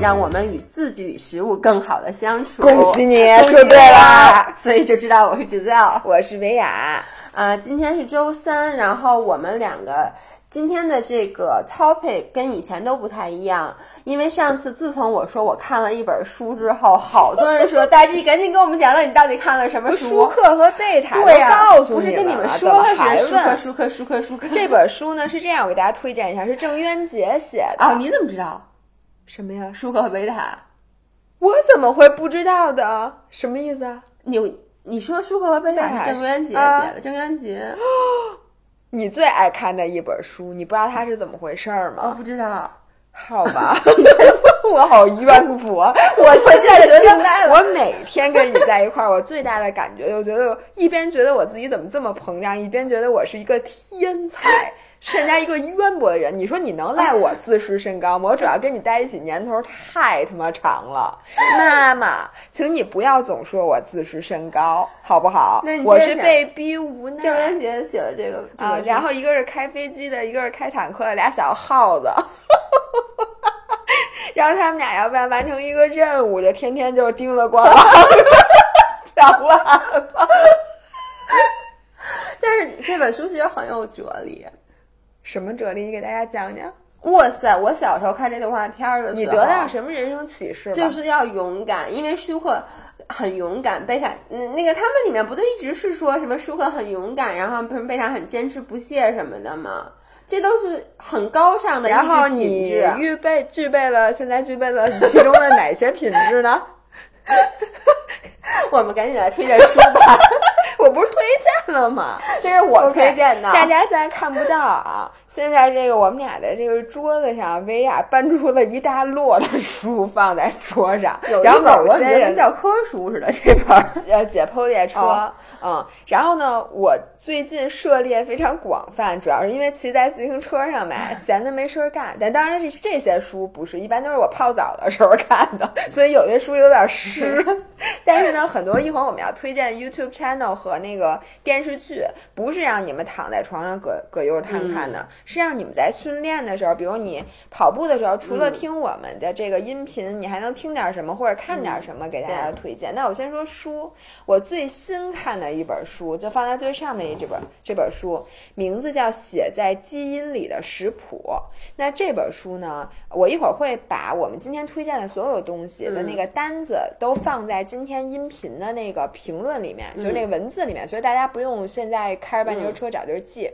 让我们与自己与食物更好的相处。恭喜你说对了，所以就知道我是 Giselle。我是维亚。啊，今天是周三，然后我们两个今天的这个 topic 跟以前都不太一样，因为上次自从我说我看了一本书之后，好多人说大 G 赶紧跟我们讲讲你到底看了什么书。舒克和贝塔对呀、都告诉不是跟你们说了怎么还是舒克舒克舒克舒克这本书呢是这样，我给大家推荐一下，是郑渊洁写的。啊？你怎么知道什么呀？舒克和贝塔？我怎么会不知道的？什么意思啊？你你说舒克和贝塔是郑渊洁啊写的，郑渊洁 你最爱看的一本书，你不知道它是怎么回事儿我吗？不知道。好吧，我好冤驳。我现在觉得，我每天跟你在一块儿，我最大的感觉就觉得，一边觉得我自己怎么这么膨胀，一边觉得我是一个天才，是人家一个渊博的人。你说你能赖我自视甚高吗？我主要跟你待一起年头太他妈长了。妈妈，请你不要总说我自视甚高，好不好那你？我是被逼无奈。郑渊洁写的这个啊，然后一个是开飞机的，一个是开坦克的，俩小耗子。然后他们俩要不然完成一个任务，就天天就叮了咣啷上了。但是这本书其实很有哲理。什么哲理？你给大家讲讲。哇塞！我小时候看这动画片儿的时候，你得到什么人生启示吧？就是要勇敢，因为舒克很勇敢，贝塔那那个他们里面不都一直是说什么舒克很勇敢，然后贝塔很坚持不懈什么的吗？这都是很高尚的然后你。预备具备了，现在具备了其中的哪些品质呢？我们赶紧来推荐书吧，我不是推荐了吗？这是我推荐的。大家现在看不到啊，现在这个我们俩的这个桌子上，薇娅搬出了一大摞的书放在桌上，有然后我觉某些人得跟教科书似的，这本儿。呃解剖列车，哦。嗯，然后呢，我最近涉猎非常广泛，主要是因为骑在自行车上呗，闲的没事儿干。但当然这这些书不是，一般都是我泡澡的时候看的，所以有些书有点湿。但是呢，很多一会儿我们要推荐 YouTube channel 和那个电视剧，不是让你们躺在床上葛葛优瘫看的，是让你们在训练的时候，比如你跑步的时候，除了听我们的这个音频，你还能听点什么或者看点什么给大家推荐。那我先说书，我最新看的一本书就放在最上面这本这本书，名字叫《写在基因里的食谱》。那这本书呢，我一会儿会把我们今天推荐的所有东西的那个单子都放在今天音频的那个评论里面，就是那个文字里面，所以大家不用现在开着半截车找地儿记。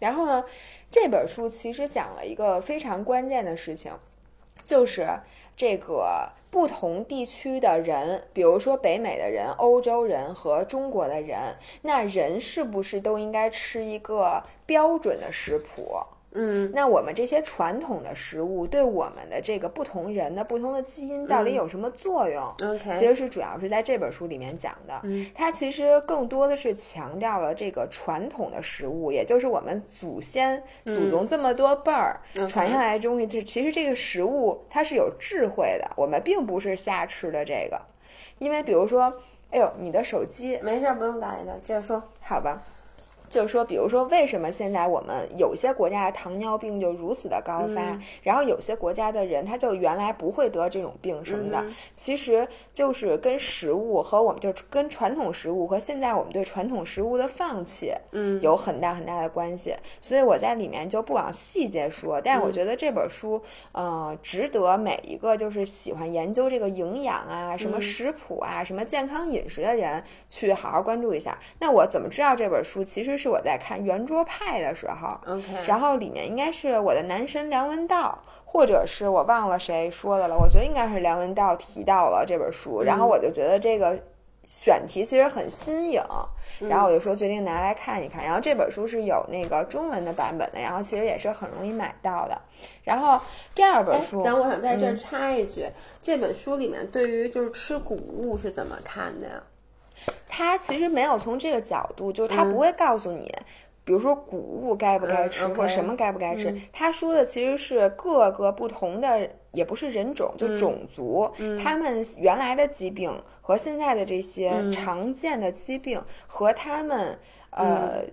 然后呢，这本书其实讲了一个非常关键的事情，就是这个不同地区的人，比如说北美的人、欧洲人和中国的人，那人是不是都应该吃一个标准的食谱？嗯，那我们这些传统的食物对我们的这个不同人的不同的基因到底有什么作用？OK 其实是主要是在这本书里面讲的。嗯，它其实更多的是强调了这个传统的食物，也就是我们祖先、祖宗这么多辈儿、嗯传下来的东西。这其实这个食物它是有智慧的，我们并不是瞎吃的这个。因为比如说，哎呦，你的手机没事儿，不用打理它，接着说。好吧，就是说，比如说，为什么现在我们有些国家的糖尿病就如此的高发，嗯然后有些国家的人他就原来不会得这种病什么的，嗯其实就是跟食物和我们就跟传统食物和现在我们对传统食物的放弃，嗯有很大很大的关系。所以我在里面就不往细节说，但是嗯我觉得这本书，呃，值得每一个就是喜欢研究这个营养啊、什嗯么食谱啊、什么健康饮食的人去好好关注一下。那我怎么知道这本书？其实是我在看圆桌派的时候，OK，然后里面应该是我的男神梁文道，或者是我忘了谁说的了，我觉得应该是梁文道提到了这本书，然后我就觉得这个选题其实很新颖，然后我就说决定拿来看一看。然后这本书是有那个中文的版本的，然后其实也是很容易买到的。然后第二本哎书，，等我想在这儿嗯插一句，这本书里面对于就是吃谷物是怎么看的呀？它其实没有从这个角度，就是它嗯不会告诉你。比如说谷物该不该吃，嗯或者什么该不该吃嗯，他说的其实是各个不同的，也不是人种，就嗯种族，他们原来的疾病和现在的这些嗯常见的疾病和他们呃。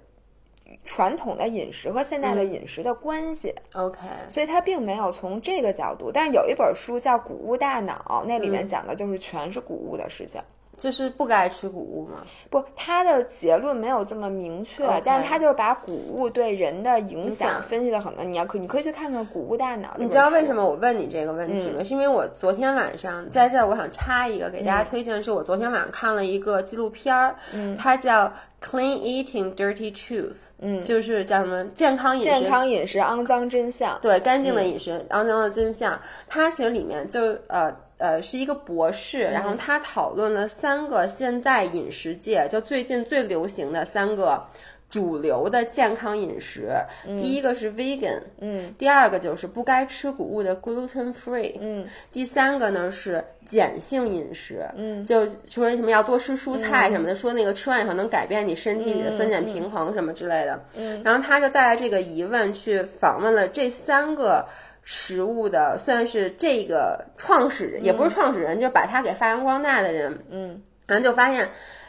传统的饮食和现在的饮食的关系。OK，所以他并没有从这个角度，但是有一本书叫《谷物大脑》，那里面讲的就是全是谷物的事情。就是不该吃谷物吗？不，他的结论没有这么明确但是它就是把谷物对人的影影响响分析的很多。你要可你可以去看看《谷物大脑》。你知道为什？么我问你这个问嗯题吗？是因为我昨天晚上在这儿，我想插一个给大家推荐的是，我昨天晚上看了一个纪录片儿，嗯它叫《Clean Eating Dirty Truth》，嗯，就是叫什么健康饮食，健康饮食肮脏真相。对干净的嗯饮食，肮脏的真相。它其实里面就呃呃是一个博士，然后嗯他讨论了三个现在饮食界就最近最流行的三个。主流的健康饮食，第一个是 vegan，嗯，第二个就是不该吃谷物的 gluten free，嗯，第三个呢是碱性饮食，嗯，就说什么要多吃蔬菜什么的，说那个吃完以后能改变你身体里的酸碱平衡什么之类的，嗯，然后他就带着这个疑问去访问了这三个。食物的算是这个创始人，也不是创始人，就是把它给发扬光大的人，嗯，然后就发现，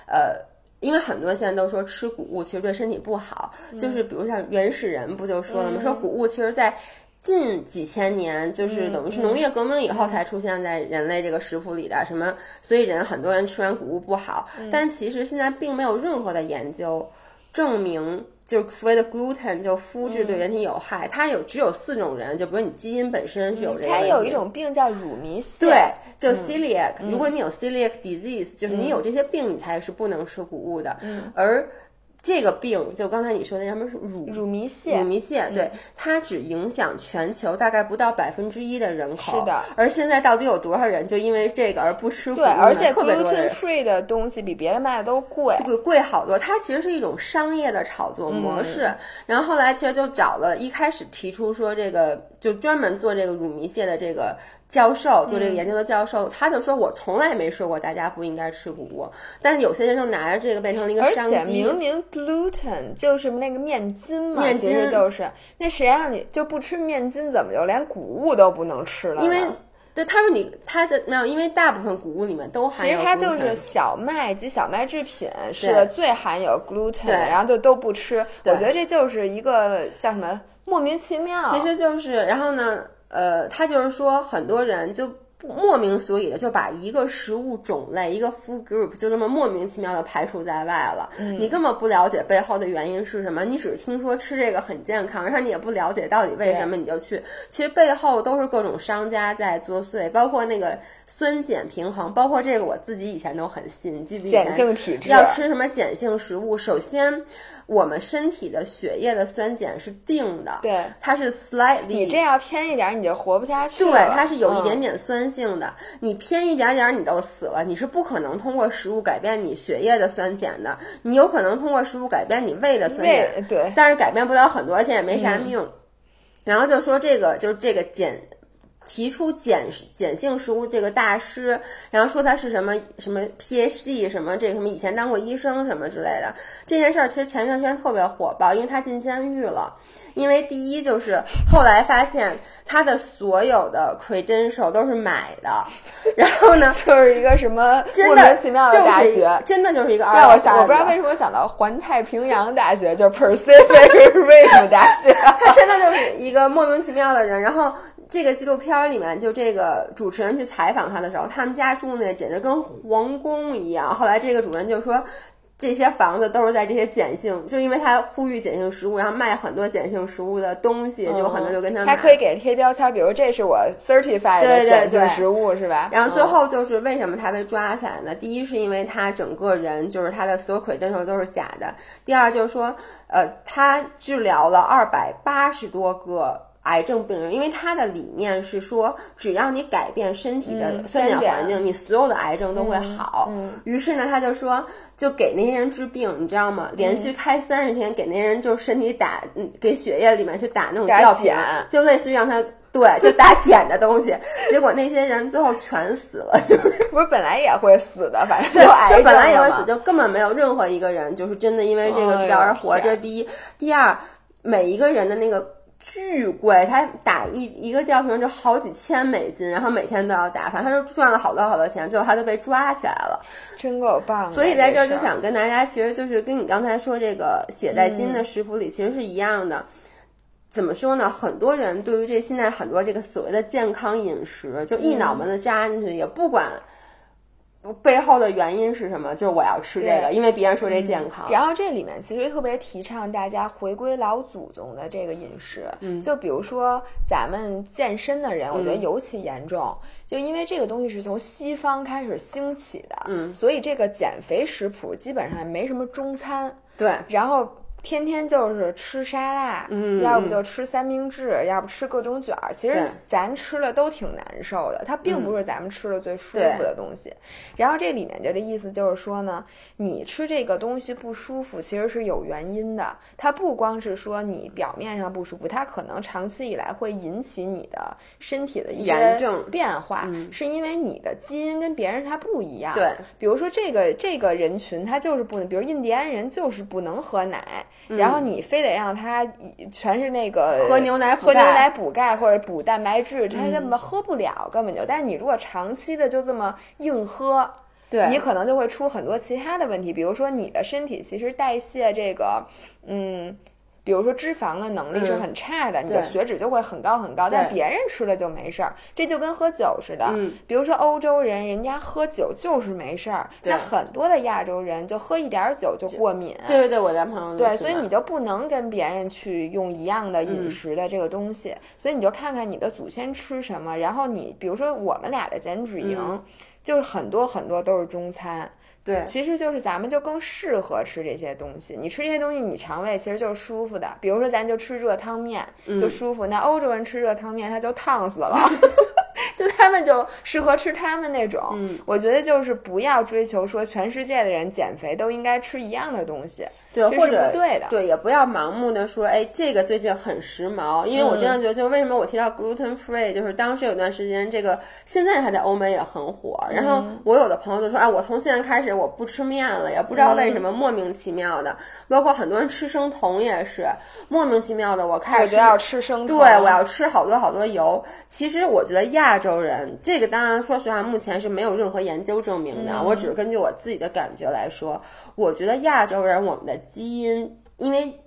呃，因为很多现在都说吃谷物其实对身体不好，嗯就是比如像原始人不就说了吗？说谷物其实在近几千年，嗯就是等于是农业革命以后才出现在人类这个食谱里的，什么，所以人很多人吃完谷物不好，嗯但其实现在并没有任何的研究证明。就是所谓的 gluten 就麸质对人体有害，它有只有四种人，就比如你基因本身是有这个它有一种病叫乳糜泻。对，嗯。就 celiac，、如果你有 celiac disease，就是你有这些病，你才是不能吃谷物的。嗯。而这个病，就刚才你说的什么乳乳糜泻乳。糜泻，对，它只影响全球大概不到百分之一的人口。是的。而现在到底有多少人就因为这个而不吃谷物对，而且 gluten。free 的东西比别的卖的都贵。贵贵好多，它其实是一种商业的炒作模式。嗯然后后来其实就找了，一开始提出说这个就专门做这个乳糜泻的这个教授，做这个研究的教授，他就说我从来没说过大家不应该吃谷物，但是有些人就拿着这个变成了一个而商机且明。明 gluten 就是那个面筋嘛，面筋其实就是那谁让你就不吃面筋，怎么就连谷物都不能吃了呢？因为对他说你他的没有，因为大部分谷物里面都含有其实它就是小麦及小麦制品是最含有 gluten 的，然后就都不吃。我觉得这就是一个叫什么莫名其妙。其实就是，然后呢，呃，他就是说，很多人就不莫名所以的就把一个食物种类、一个 food group 就那么莫名其妙的排除在外了。你根本不了解背后的原因是什么，你只是听说吃这个很健康，然后你也不了解到底为什么你就去。其实背后都是各种商家在作祟，包括那个酸碱平衡，包括这个我自己以前都很信，你记不记得碱性体质要吃什么碱性食物？首先，我们身体的血液的酸碱是定的，对它是 slightly，你这要偏一点，你就活不下去了。对，它是有一点嗯点酸性的。你偏一点点儿，你都死了。你是不可能通过食物改变你血液的酸碱的，你有可能通过食物改变你胃的酸碱，对但是改变不了很多，而且也没啥嗯用。然后就说这个就是这个碱。提出碱碱性食物这个大师，然后说他是什么什么 PhD 什么这个什么以前当过医生什么之类的。这件事儿其实前段时间特别火爆，因为他进监狱了。因为第一就是后来发现他的所有的 credential 都是买的，然后呢，就是一个什么莫名其妙的大就是学。真的就是一个二让我想，我不知道为什么想到环太平洋大学，就是 Pacific Rim 大学。他真的就是一个莫名其妙的人。然后这个纪录片里面，就这个主持人去采访他的时候，他们家住那简直跟皇宫一样。后来这个主人就说。这些房子都是在这些碱性，就因为他呼吁碱性食物，然后卖很多碱性食物的东西，就很多就跟他买。还可以给贴标签，比如这是我 certified 的碱性对食物，是吧？然后最嗯后就是为什么他被抓起来呢？第一是因为他整个人就是他的所有 credential 都是假的，第二就是说，呃，他治疗了二百八十多个。癌症病人，因为他的理念是说，只要你改变身体的嗯酸碱环境，你所有的癌症都会好。于是呢，他就说，就给那些人治病，你知道吗？连续开三十天，给那些人就是身体打，嗯给血液里面去打那种打吊瓶碱，就类似于让他对，就打碱的东西。结果那些人最后全死了，就是不是本来也会死的，反正对，就癌症就本来也会死，就根本没有任何一个人就是真的因为这个治疗而活。哎呦这是第一，第二，每一个人的那个巨贵，他打一一个吊瓶就好几千美金，然后每天都要打，反正他就赚了好多好多钱，最后他就被抓起来了。真够棒的！所以在这儿这就想跟大家，其实就是跟你刚才说这个写在金的食谱里其实是一样的。怎么说呢？很多人对于这现在很多这个所谓的健康饮食，就一脑门子扎进去，也不管背后的原因是什么，就是我要吃这个，因为别人说这健康。然后这里面其实特别提倡大家回归老祖宗的这个饮食，嗯。就比如说咱们健身的人，我觉得尤其严重，就因为这个东西是从西方开始兴起的，嗯，所以这个减肥食谱基本上没什么中餐，对，然后。天天就是吃沙拉，嗯要不就吃三明治，要不吃各种卷儿。其实咱吃了都挺难受的，它并不是咱们吃的最舒服的东西。然后这里面就这意思就是说呢，你吃这个东西不舒服，其实是有原因的。它不光是说你表面上不舒服，它可能长期以来会引起你的身体的一些炎症变化，是因为你的基因跟别人它不一样。对，比如说这个这个人群，他就是不能，比如印第安人就是不能喝奶，然后你非得让他以全是那个喝牛奶补喝牛钙奶补钙或者补蛋白质，他根本喝不了，根本就。但是你如果长期的就这么硬喝，对你可能就会出很多其他的问题，比如说你的身体其实代谢这个，嗯。比如说脂肪的能力是很差的，你的血脂就会很高很高，但别人吃了就没事儿，这就跟喝酒似的。嗯。比如说欧洲人，人家喝酒就是没事儿，那很多的亚洲人就喝一点儿酒就过敏。对对对，我男朋友对，所以你就不能跟别人去用一样的嗯饮食的这个东西，所以你就看看你的祖先吃什么，然后你比如说我们俩的减脂营，嗯。就是很多很多都是中餐，对其实就是咱们就更适合吃这些东西。你吃这些东西，你肠胃其实就是舒服的。比如说咱就吃热汤面嗯就舒服，那欧洲人吃热汤面他就烫死了。就他们就适合吃他们那种，嗯我觉得就是不要追求说全世界的人减肥都应该吃一样的东西，对，或者对的。对，也不要盲目的说，哎，这个最近很时髦，因为我真的觉得，就为什么我提到 gluten free，就是当时有段时间，这个现在它在欧美也很火。然后我有的朋友就说，啊，我从现在开始我不吃面了，也不知道为什么，莫名其妙的。包括很多人吃生酮也是莫名其妙的，我开始我觉得要吃生对，我要吃好多好多油。其实我觉得亚洲人，这个当然说实话，目前是没有任何研究证明的，我只是根据我自己的感觉来说，我觉得亚洲人我们的基因，因为。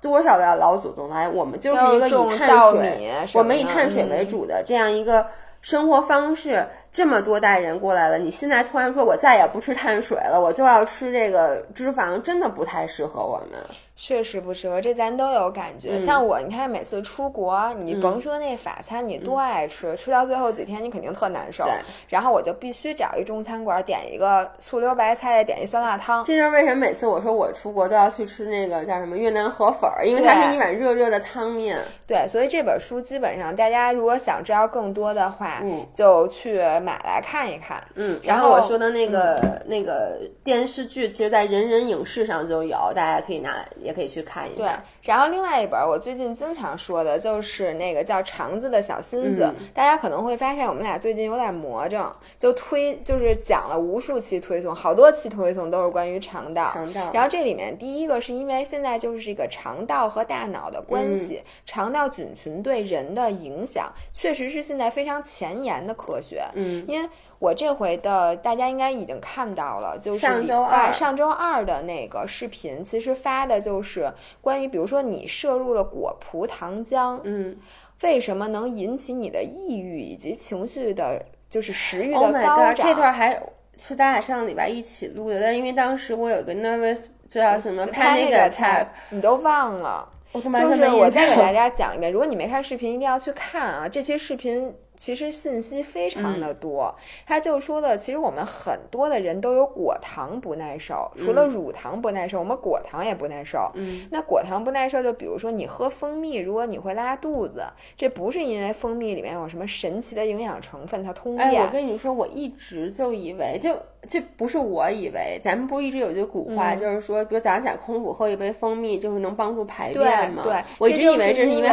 多少的老祖宗来，我们就是一个以碳水我们以碳水为嗯主的这样一个生活方式。这么多代人过来了，你现在突然说我再也不吃碳水了，我就要吃这个脂肪，真的不太适合我们。确实不适合，这咱都有感觉。像我，你看每次出国，你甭说那法餐，你多爱吃，吃到最后几天你肯定特难受对。然后我就必须找一中餐馆，点一个醋溜白菜，点一酸辣汤。这就是为什么每次我说我出国都要去吃那个叫什么越南河粉儿，因为它是一碗热热的汤面。对，所以这本书基本上大家如果想知道更多的话，嗯就去买来看一看。嗯，然后然后我说的那个、那个电视剧，其实在人人影视上就有，大家可以拿也可以去看一下对。，然后另外一本我最近经常说的就是那个叫《肠子的小心思》嗯大家可能会发现我们俩最近有点魔怔，就推就是讲了无数期推送，好多期推送都是关于肠道。肠道然后这里面第一个是因为现在就是这个肠道和大脑的关嗯系，肠道菌群对人的影响，确实是现在非常前沿的科学。嗯，因为我这回的大家应该已经看到了，就是上周二上周二的那个视频，其实发的就是关于，比如说你摄入了果葡糖浆，嗯为什么能引起你的抑郁以及情绪的，就是食欲的，Oh 高 god，涨。这段还是咱俩上个礼拜一起录的，但因为当时我有个 nervous，知道什么 panic attack，你都忘了。就是我再给大。家讲一遍，如果你没看视频，一定要去看啊！这期视频其实信息非常的多，他就说的，其实我们很多的人都有果糖不耐受，除了乳糖不耐受，我们果糖也不耐受。嗯，那果糖不耐受，就比如说你喝蜂蜜，如果你会拉肚子，这不是因为蜂蜜里面有什么神奇的营养成分，它通哎，便。我跟你说，我一直就以为，就这不是我以为，咱们不是一直有句古话，嗯就是说，比如早上起来空腹喝一杯蜂蜜，就是能帮助排便吗？对，我一直以为这是因为。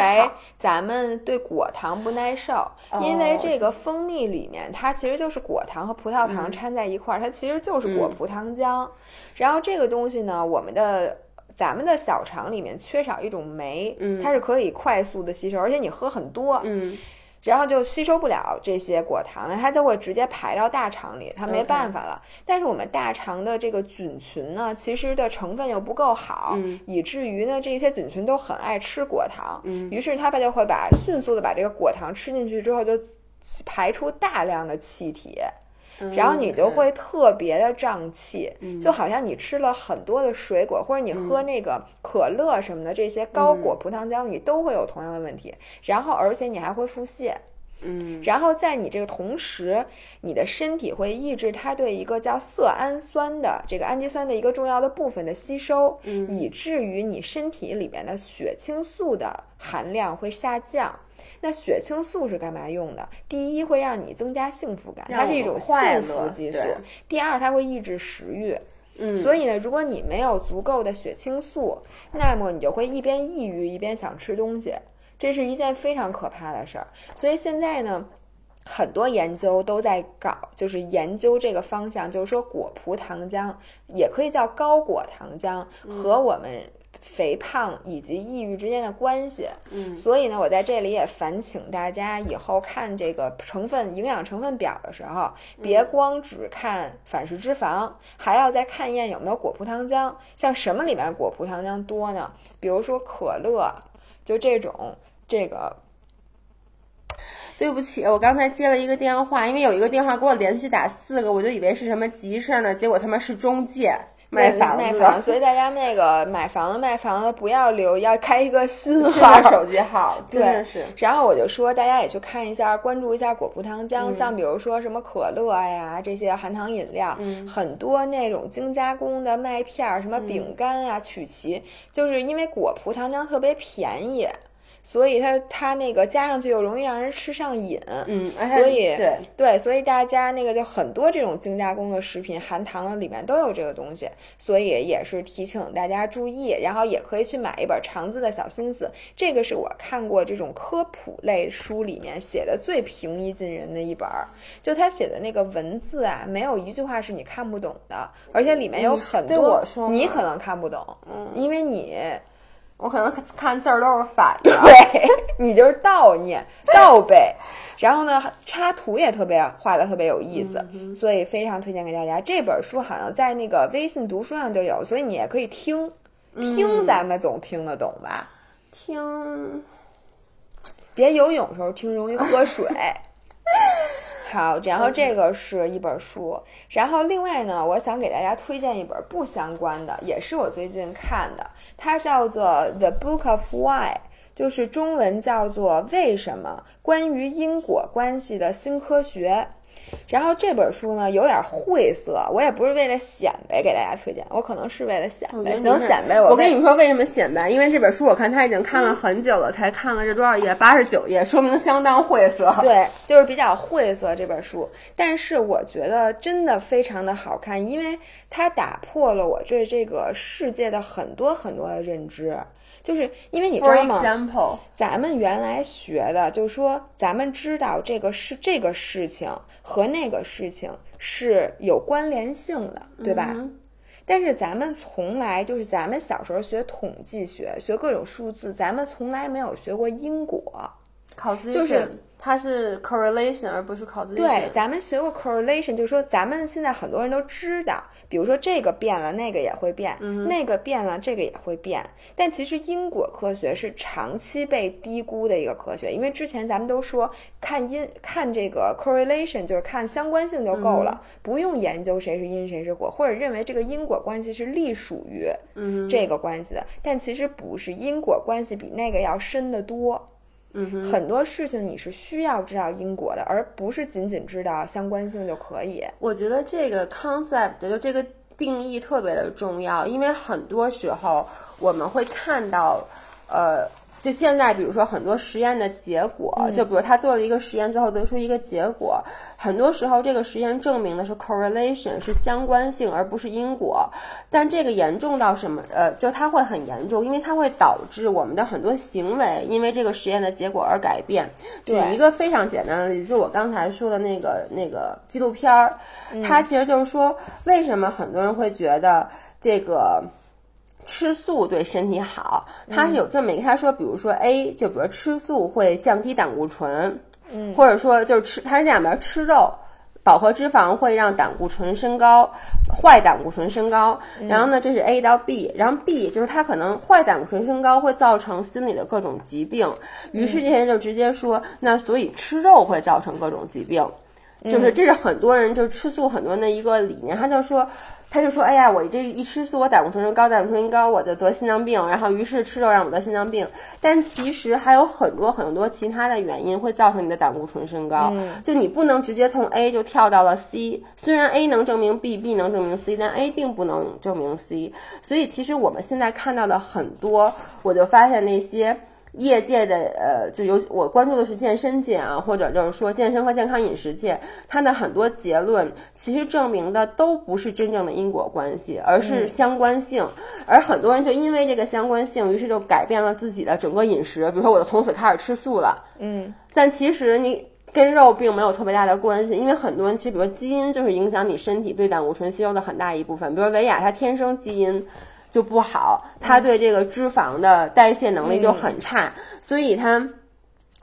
咱们对果糖不耐受，哦因为这个蜂蜜里面它其实就是果糖和葡萄糖掺在一块儿，它其实就是果葡糖浆。然后这个东西呢，我们的咱们的小肠里面缺少一种酶，嗯。它是可以快速的吸收，而且你喝很多，嗯然后就吸收不了这些果糖了，它就会直接排到大肠里，它没办法了。但是我们大肠的这个菌群呢，其实的成分又不够好，嗯以至于呢这些菌群都很爱吃果糖，于是它们就会把迅速的把这个果糖吃进去之后，就排出大量的气体。然后你就会特别的胀气，就好像你吃了很多的水果，或者你喝那个可乐什么的，这些高果葡糖浆，你都会有同样的问题。然后，而且你还会腹泻。嗯然后在你这个同时，你的身体会抑制它对一个叫色氨酸的这个氨基酸的一个重要的部分的吸收，以至于你身体里边的血清素的含量会下降。那血清素是干嘛用的？第一，会让你增加幸福感，它是一种幸福激素；第二，它会抑制食欲。嗯，所以呢，如果你没有足够的血清素，那么你就会一边抑郁一边想吃东西，这是一件非常可怕的事儿。所以现在呢，很多研究都在搞，就是研究这个方向，就是说果葡糖浆也可以叫高果糖浆和我们。肥胖以及抑郁之间的关系，嗯。所以呢，我在这里也烦请大家以后看这个成分营养成分表的时候，别光只看反式脂肪，还要再看一眼有没有果葡糖浆。像什么里面果葡糖浆多呢？比如说可乐，就这种这个。对不起，我刚才接了一个电话，因为有一个电话给我连续打四个，我就以为是什么急事儿呢，结果他妈是中介卖房子卖房，所以大家那个买房子卖房子不要留，要开一个新新号手机号，真对的是。然后我就说，大家也去看一下，关注一下果葡糖浆，嗯像比如说什么可乐呀这些含糖饮料，嗯很多那种精加工的麦片儿，什么饼干啊、曲奇，就是因为果葡糖浆特别便宜。所以它它那个加上去又容易让人吃上瘾，嗯，所以对，对，所以大家那个就很多这种精加工的食品含糖的里面都有这个东西，所以也是提醒大家注意，然后也可以去买一本《肠子的小心思》，这个是我看过这种科普类书里面写的最平易近人的一本儿，就他写的那个文字啊，没有一句话是你看不懂的，而且里面有很多你可能看不懂，嗯，因为你。我可能看字儿都是反的。对你就是倒念倒背，然后呢，插图也特别画的特别有意思，所以非常推荐给大家。这本书好像在那个微信读书上就有，所以你也可以听，听咱们总听得懂吧？听，别游泳的时候听，容易喝水。好，然后这个是一本书，然后另外呢，我想给大家推荐一本不相关的，也是我最近看的，它叫做《The Book of Why》，就是中文叫做《为什么：关于因果关系的新科学》。然后这本书呢有点晦涩，我也不是为了显摆给大家推荐，我可能是为了显摆，能显摆我我跟你们说为什么显摆？因为这本书我看他已经看了很久了，才看了这多少页？八十九页，说明相当晦涩。对，就是比较晦涩这本书，但是我觉得真的非常的好看，因为它打破了我对这个世界的很多很多的认知。就是因为你知道吗？example，咱们原来学的，就是说咱们知道这个事这个事情和那个事情是有关联性的，对吧？嗯但是咱们从来就是咱们小时候学统计学，学各种数字，咱们从来没有学过因果。就是它是 correlation 而不是 causation。对，咱们学过 correlation，就是说咱们现在很多人都知道，比如说这个变了，那个也会变；那个变了，这个也会变。但其实因果科学是长期被低估的一个科学，因为之前咱们都说看因看这个 correlation 就是看相关性就够了，不用研究谁是因谁是果，或者认为这个因果关系是隶属于这个关系的。但其实不是，因果关系比那个要深得多。嗯，很多事情你是需要知道因果的，而不是仅仅知道相关性就可以。我觉得这个 concept 就这个定义特别的重要，因为很多时候我们会看到，呃。就现在，比如说很多实验的结果，就比如他做了一个实验，最后得出一个结果，很多时候这个实验证明的是 correlation 是相关性，而不是因果。但这个严重到什么？呃，就它会很严重，因为它会导致我们的很多行为因为这个实验的结果而改变。举一个非常简单的例子，就我刚才说的那个那个纪录片儿，它其实就是说，为什么很多人会觉得这个。吃素对身体好，它是有这么一个，他说，比如说 A，就比如说吃素会降低胆固醇，嗯，或者说就是吃，它是这样，比如吃肉。饱和脂肪会让胆固醇升高，坏胆固醇升高。然后呢，这是 A 到 B，然后 B 就是它可能坏胆固醇升高会造成心理的各种疾病。于是这些人就直接说，那所以吃肉会造成各种疾病，就是这是很多人就吃素很多人的一个理念。他就说。他就说：“哎呀，我这一吃素，我胆固醇高，胆固醇高，我就得心脏病。然后于是吃肉让我得心脏病。但其实还有很多很多其他的原因会造成你的胆固醇升高。就你不能直接从 A 就跳到了 C。虽然 A 能证明 B，B 能证明 C，但 A 并不能证明 C。所以其实我们现在看到的很多，我就发现那些。”业界的呃，就有我关注的是健身界啊，或者就是说健身和健康饮食界，它的很多结论其实证明的都不是真正的因果关系，而是相关性。而很多人就因为这个相关性，于是就改变了自己的整个饮食，比如说我就从此开始吃素了。嗯，但其实你跟肉并没有特别大的关系，因为很多人其实比如基因就是影响你身体对胆固醇吸收的很大一部分，比如说维亚她天生基因。就不好，他对这个脂肪的代谢能力就很差，所以他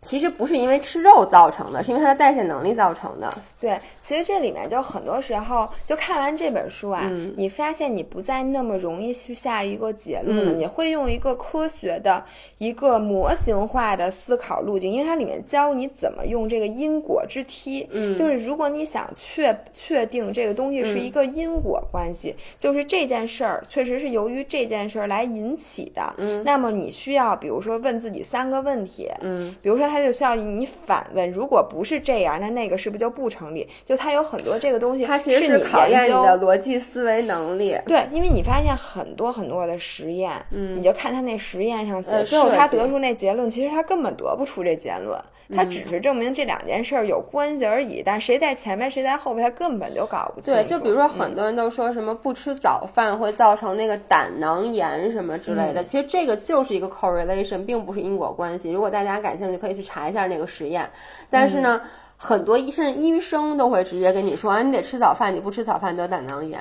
其实不是因为吃肉造成的，是因为它的代谢能力造成的。对，其实这里面就很多时候，就看完这本书啊，你发现你不再那么容易去下一个结论了，你会用一个科学的一个模型化的思考路径，因为它里面教你怎么用这个因果之梯，嗯，就是如果你想确确定这个东西是一个因果关系，就是这件事儿确实是由于这件事儿来引起的，嗯，那么你需要比如说问自己三个问题，嗯，比如说他就需要你反问，如果不是这样，那那个是不是就不成立？就它有很多这个东西，它其实是考验你的逻辑思维能力。对，因为你发现很多很多的实验，嗯，你就看他那实验上写，最后他得出那结论，其实他根本得不出这结论，他只是证明这两件事儿有关系而已。但谁在前面，谁在后边，他根本就搞不清。对，就比如说很多人都说什么不吃早饭会造成那个胆囊炎什么之类的，其实这个就是一个 correlation，并不是因果关系。如果大家感兴趣，可以去查一下那个实验。但是呢。很多医生医生都会直接跟你说，啊，你得吃早饭，你不吃早饭得胆囊炎。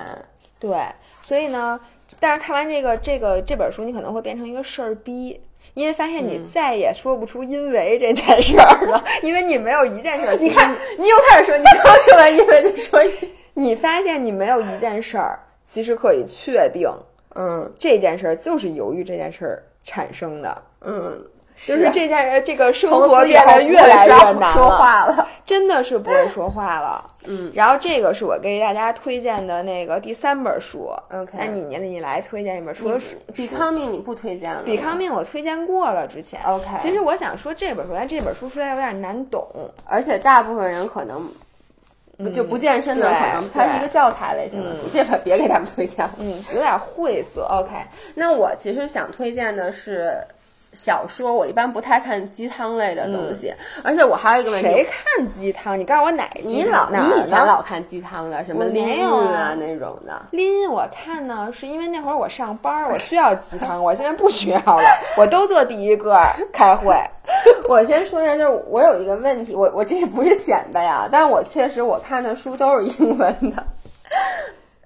对，所以呢，但是看完这个这个这本书，你可能会变成一个事儿逼，因为发现你再也说不出因为这件事儿了，因为你没有一件事儿。你看，你又开始说，你刚说完因为就说，你发现你没有一件事儿，其实可以确定，嗯，这件事儿就是由于这件事儿产生的，嗯。就是这件这个生活变得越来越难说话了，真的是不会说话了。嗯，然后这个是我给大家推荐的那个第三本书。OK，那你你你来推荐一本书？比康命你不推荐了？比康命我推荐过了之前。OK，其实我想说这本书，但这本书实在有点难懂，而且大部分人可能就不健身的，可能它是一个教材类型的书，这本别给他们推荐了。嗯，有点晦涩。OK，那我其实想推荐的是。小说我一般不太看鸡汤类的东西，而且我还有一个问题，谁看鸡汤？你告诉我哪？你老你以前老看鸡汤的，什么林荫啊那种的。林我看呢，是因为那会儿我上班，我需要鸡汤。我现在不需要了，我都做第一个开会。我先说一下，就是我有一个问题，我我这不是显摆呀，但是我确实我看的书都是英文的。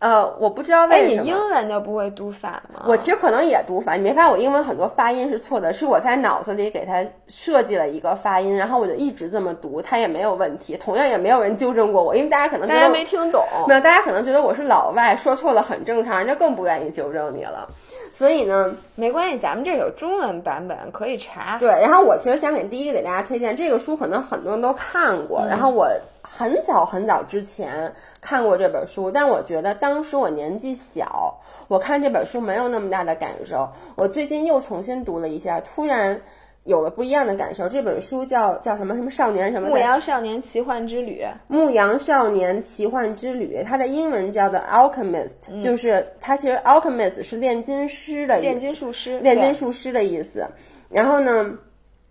呃，我不知道为什么。你英文就不会读反吗？我其实可能也读反，你没发现我英文很多发音是错的，是我在脑子里给它设计了一个发音，然后我就一直这么读，它也没有问题，同样也没有人纠正过我，因为大家可能大家没听懂，没有，大家可能觉得我是老外，说错了很正常，人家更不愿意纠正你了。所以呢，没关系，咱们这有中文版本可以查。对，然后我其实想给第一个给大家推荐这个书，可能很多人都看过。然后我很早很早之前看过这本书，但我觉得当时我年纪小，我看这本书没有那么大的感受。我最近又重新读了一下，突然。有了不一样的感受。这本书叫叫什么什么少年什么？牧羊少年奇幻之旅。牧羊少年奇幻之旅，它的英文叫做 Alchemist，就是它其实 Alchemist 是炼金师的炼金术师，炼金术师的意思。然后呢，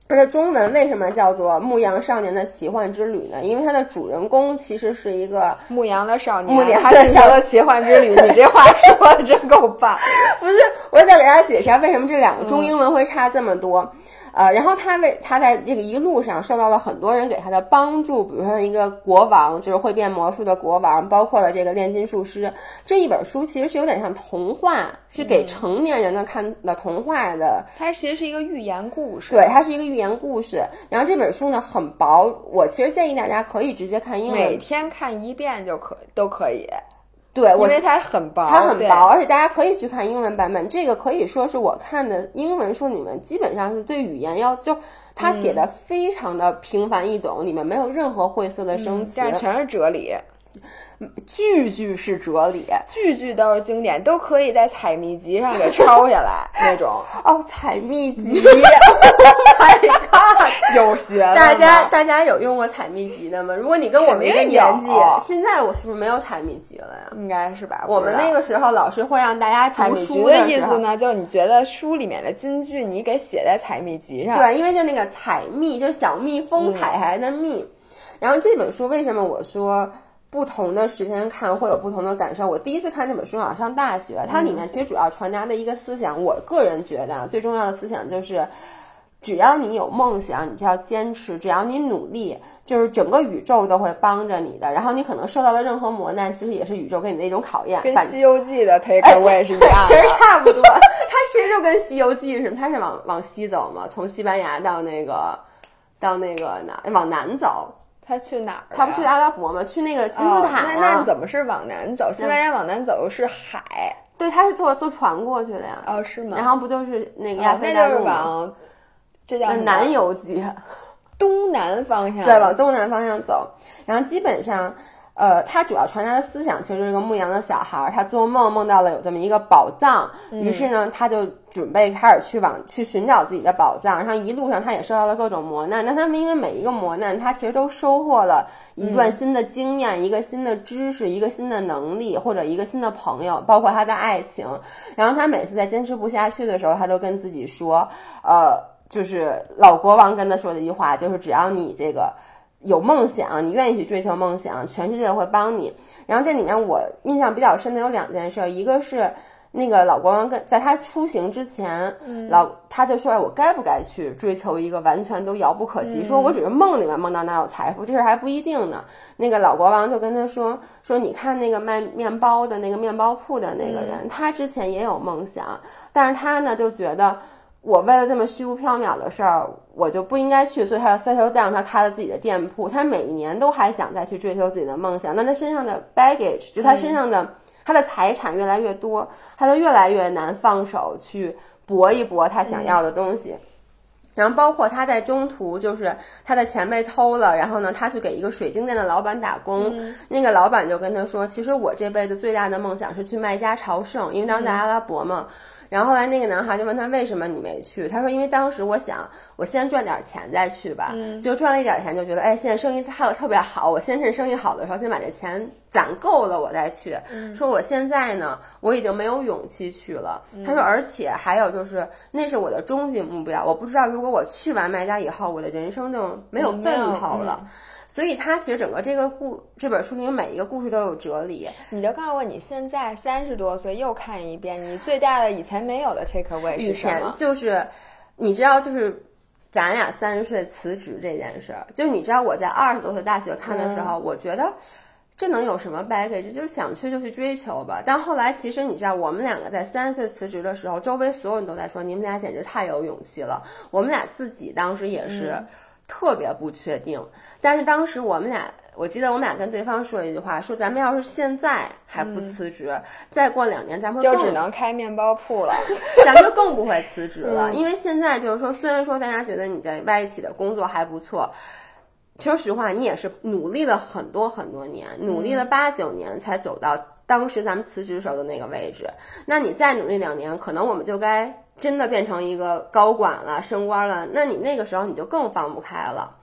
它的中文为什么叫做牧羊少年的奇幻之旅呢？因为它的主人公其实是一个牧羊的少年，牧羊的少年奇幻之旅。你这话 说的真够棒！不是，我想给大家解释一下为什么这两个中英文会差这么多。呃，然后他为他在这个一路上受到了很多人给他的帮助，比如说一个国王，就是会变魔术的国王，包括了这个炼金术师。这一本书其实是有点像童话，是给成年人的看的童话的。它其实是一个寓言故事。对，它是一个寓言故事。然后这本书呢很薄，我其实建议大家可以直接看英文，每天看一遍就可都可以。对，因为它很薄，它很薄，而且大家可以去看英文版本。这个可以说是我看的英文书里面，基本上是对语言要就它写的非常的平凡易懂，里面没有任何晦涩的生词，但全是哲理。句句是哲理，句句都是经典，都可以在采蜜集上给抄下来那种。哦，采蜜集，有学。大家大家有用过采秘集的吗？如果你跟我们一个年纪，现在我是不是没有采秘集了呀？应该是吧。我们那个时候老师会让大家采秘集的意思呢，就是你觉得书里面的金句你给写在采秘集上。对，因为就那个采蜜，就是小蜜蜂采下来的蜜。然后这本书为什么我说？不同的时间看会有不同的感受。我第一次看这本书好像上大学，它里面其实主要传达的一个思想，我个人觉得最重要的思想就是，只要你有梦想，你就要坚持；只要你努力，就是整个宇宙都会帮着你的。然后你可能受到的任何磨难，其实也是宇宙给你的一种考验。跟《西游记》的 take away 是一样，其实差不多。它 其实就跟《西游记》似的，它是往往西走嘛，从西班牙到那个到那个哪往南走。他去哪儿？他不去阿拉伯吗？去那个金字塔那那怎么是往南走？西班牙往南走是海。对，他是坐坐船过去的呀。哦，是吗？然后不就是那个亚非大陆吗？这叫南游记，东南方向。对，往东南方向走。然后基本上。呃，他主要传达的思想其实是一个牧羊的小孩儿，他做梦梦到了有这么一个宝藏，于是呢，他就准备开始去往去寻找自己的宝藏。然后一路上他也受到了各种磨难，那他们因为每一个磨难，他其实都收获了一段新的经验、一个新的知识、一个新的能力或者一个新的朋友，包括他的爱情。然后他每次在坚持不下去的时候，他都跟自己说，呃，就是老国王跟他说的一句话，就是只要你这个。有梦想，你愿意去追求梦想，全世界会帮你。然后这里面我印象比较深的有两件事，一个是那个老国王跟在他出行之前，老他就说：“我该不该去追求一个完全都遥不可及？说我只是梦里面梦到哪有财富，这事还不一定呢。”那个老国王就跟他说：“ 说你看那个卖面包的那个面包铺的那个人，他之前也有梦想，但是他呢就觉得。”我为了这么虚无缥缈的事儿，我就不应该去，所以他就 settle down，他开了自己的店铺。他每一年都还想再去追求自己的梦想，那他身上的 baggage 就他身上的他的财产越来越多，他就越来越难放手去搏一搏他想要的东西。然后包括他在中途，就是他的钱被偷了，然后呢，他去给一个水晶店的老板打工，那个老板就跟他说，其实我这辈子最大的梦想是去麦家朝圣，因为当时在阿拉伯嘛。然后后来那个男孩就问他为什么你没去？他说因为当时我想我先赚点钱再去吧，就赚了一点钱就觉得哎现在生意还有特别好，我先趁生意好的时候先把这钱攒够了我再去。说我现在呢我已经没有勇气去了。他说而且还有就是那是我的终极目标，我不知道如果我去完卖家以后我的人生就没有奔头了。所以它其实整个这个故这本书里面每一个故事都有哲理。你就告诉我，你现在三十多岁又看一遍，你最大的以前没有的 take away 以前就是，你知道，就是咱俩三十岁辞职这件事儿，就是你知道我在二十多岁大学看的时候，我觉得这能有什么 baggage？就是想去就去追求吧。但后来其实你知道，我们两个在三十岁辞职的时候，周围所有人都在说你们俩简直太有勇气了。我们俩自己当时也是。特别不确定，但是当时我们俩，我记得我们俩跟对方说了一句话，说咱们要是现在还不辞职，再过两年咱们就只能开面包铺了，咱就更不会辞职了。因为现在就是说，虽然说大家觉得你在外企的工作还不错，说实话，你也是努力了很多很多年，努力了八九年才走到当时咱们辞职时候的那个位置。那你再努力两年，可能我们就该。真的变成一个高管了，升官了，那你那个时候你就更放不开了。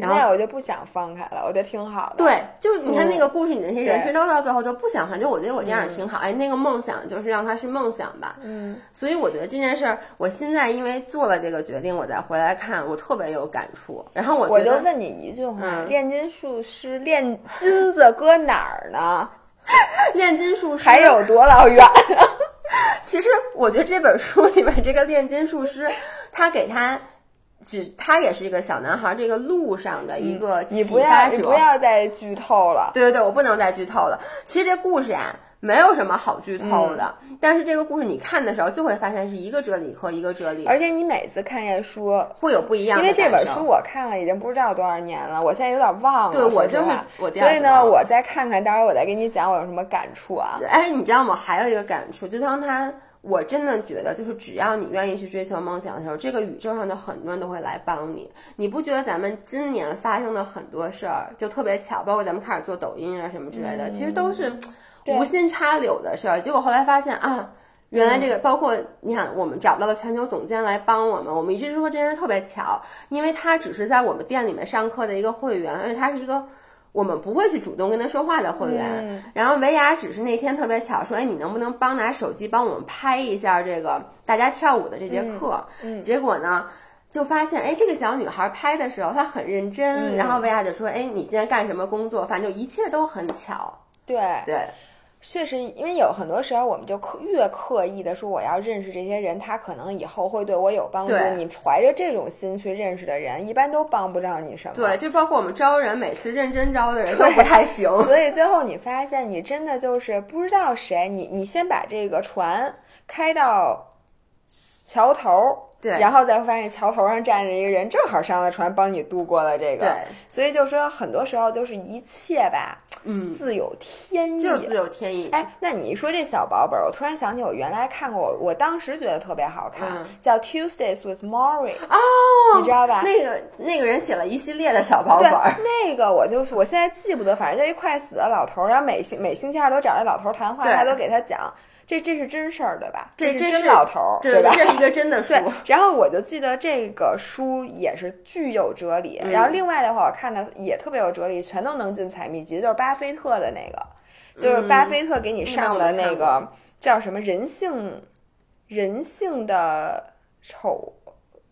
然后我就不想放开了，我觉得挺好的。对，就是你看那个故事，你那些人其实都到最后就不想放，就我觉得我这样也挺好。哎，那个梦想就是让它是梦想吧。嗯。所以我觉得这件事儿，我现在因为做了这个决定，我再回来看，我特别有感触。然后我我就问你一句话：炼金术师炼金子搁哪儿呢？炼金术师还有多老远？其实我觉得这本书里面这个炼金术师，他给他只他也是一个小男孩这个路上的一个你不要。你不要再剧透了。对对对，我不能再剧透了。其实这故事啊，没有什么好剧透的。但是这个故事你看的时候，就会发现是一个哲理和一个哲理，而且你每次看这书，会有不一样的因为这本书我看了已经不知道多少年了，我现在有点忘了。对我就是我所以呢，我再看看，到时候我再给你讲我有什么感触啊。哎，你知道吗？还有一个感触，就当他，我真的觉得，就是只要你愿意去追求梦想的时候，这个宇宙上的很多人都会来帮你。你不觉得咱们今年发生的很多事儿就特别巧，包括咱们开始做抖音啊什么之类的，其实都是对无心插柳的事儿。结果后来发现啊。原来这个包括你看，我们找到了全球总监来帮我们。我们一直说这件事特别巧，因为他只是在我们店里面上课的一个会员，而且他是一个我们不会去主动跟他说话的会员。然后维亚只是那天特别巧说，哎，你能不能帮拿手机帮我们拍一下这个大家跳舞的这节课？结果呢？就发现，哎，这个小女孩拍的时候，她很认真。然后维亚就说，哎，你现在干什么工作？反正一切都很巧。对，对，确实，因为有很多时候我们就刻越刻意的说我要认识这些人，他可能以后会对我有帮助。你怀着这种心去认识的人，一般都帮不上你什么。对，就包括我们招人，每次认真招的人都不太行。所以最后你发现，你真的就是不知道谁，你你先把这个船开到桥头儿，对然后再发现桥头上站着一个人，正好上了船帮你度过了这个。对，所以就说很多时候就是一切吧，嗯，自有天意。就是自有天意。哎，那你一说这小薄本儿，我突然想起我原来看过，我我当时觉得特别好看，嗯叫《Tuesdays with Maury》，哦，你知道吧？那个那个人写了一系列的小薄本儿，，那个我就是我现在记不得，反正就一快死的老头儿，然后每星每星期二都找这老头儿谈话，对他都给他讲，这这是真事儿对吧？这是真老头儿对吧？这是一个真的 书对。，然后我就记得这个书也是具有哲理，嗯然后另外的话我看的也特别有哲理，全都能进财秘集，就是巴菲特的那个，就是巴菲特给你上的那那个叫什么人性人性的丑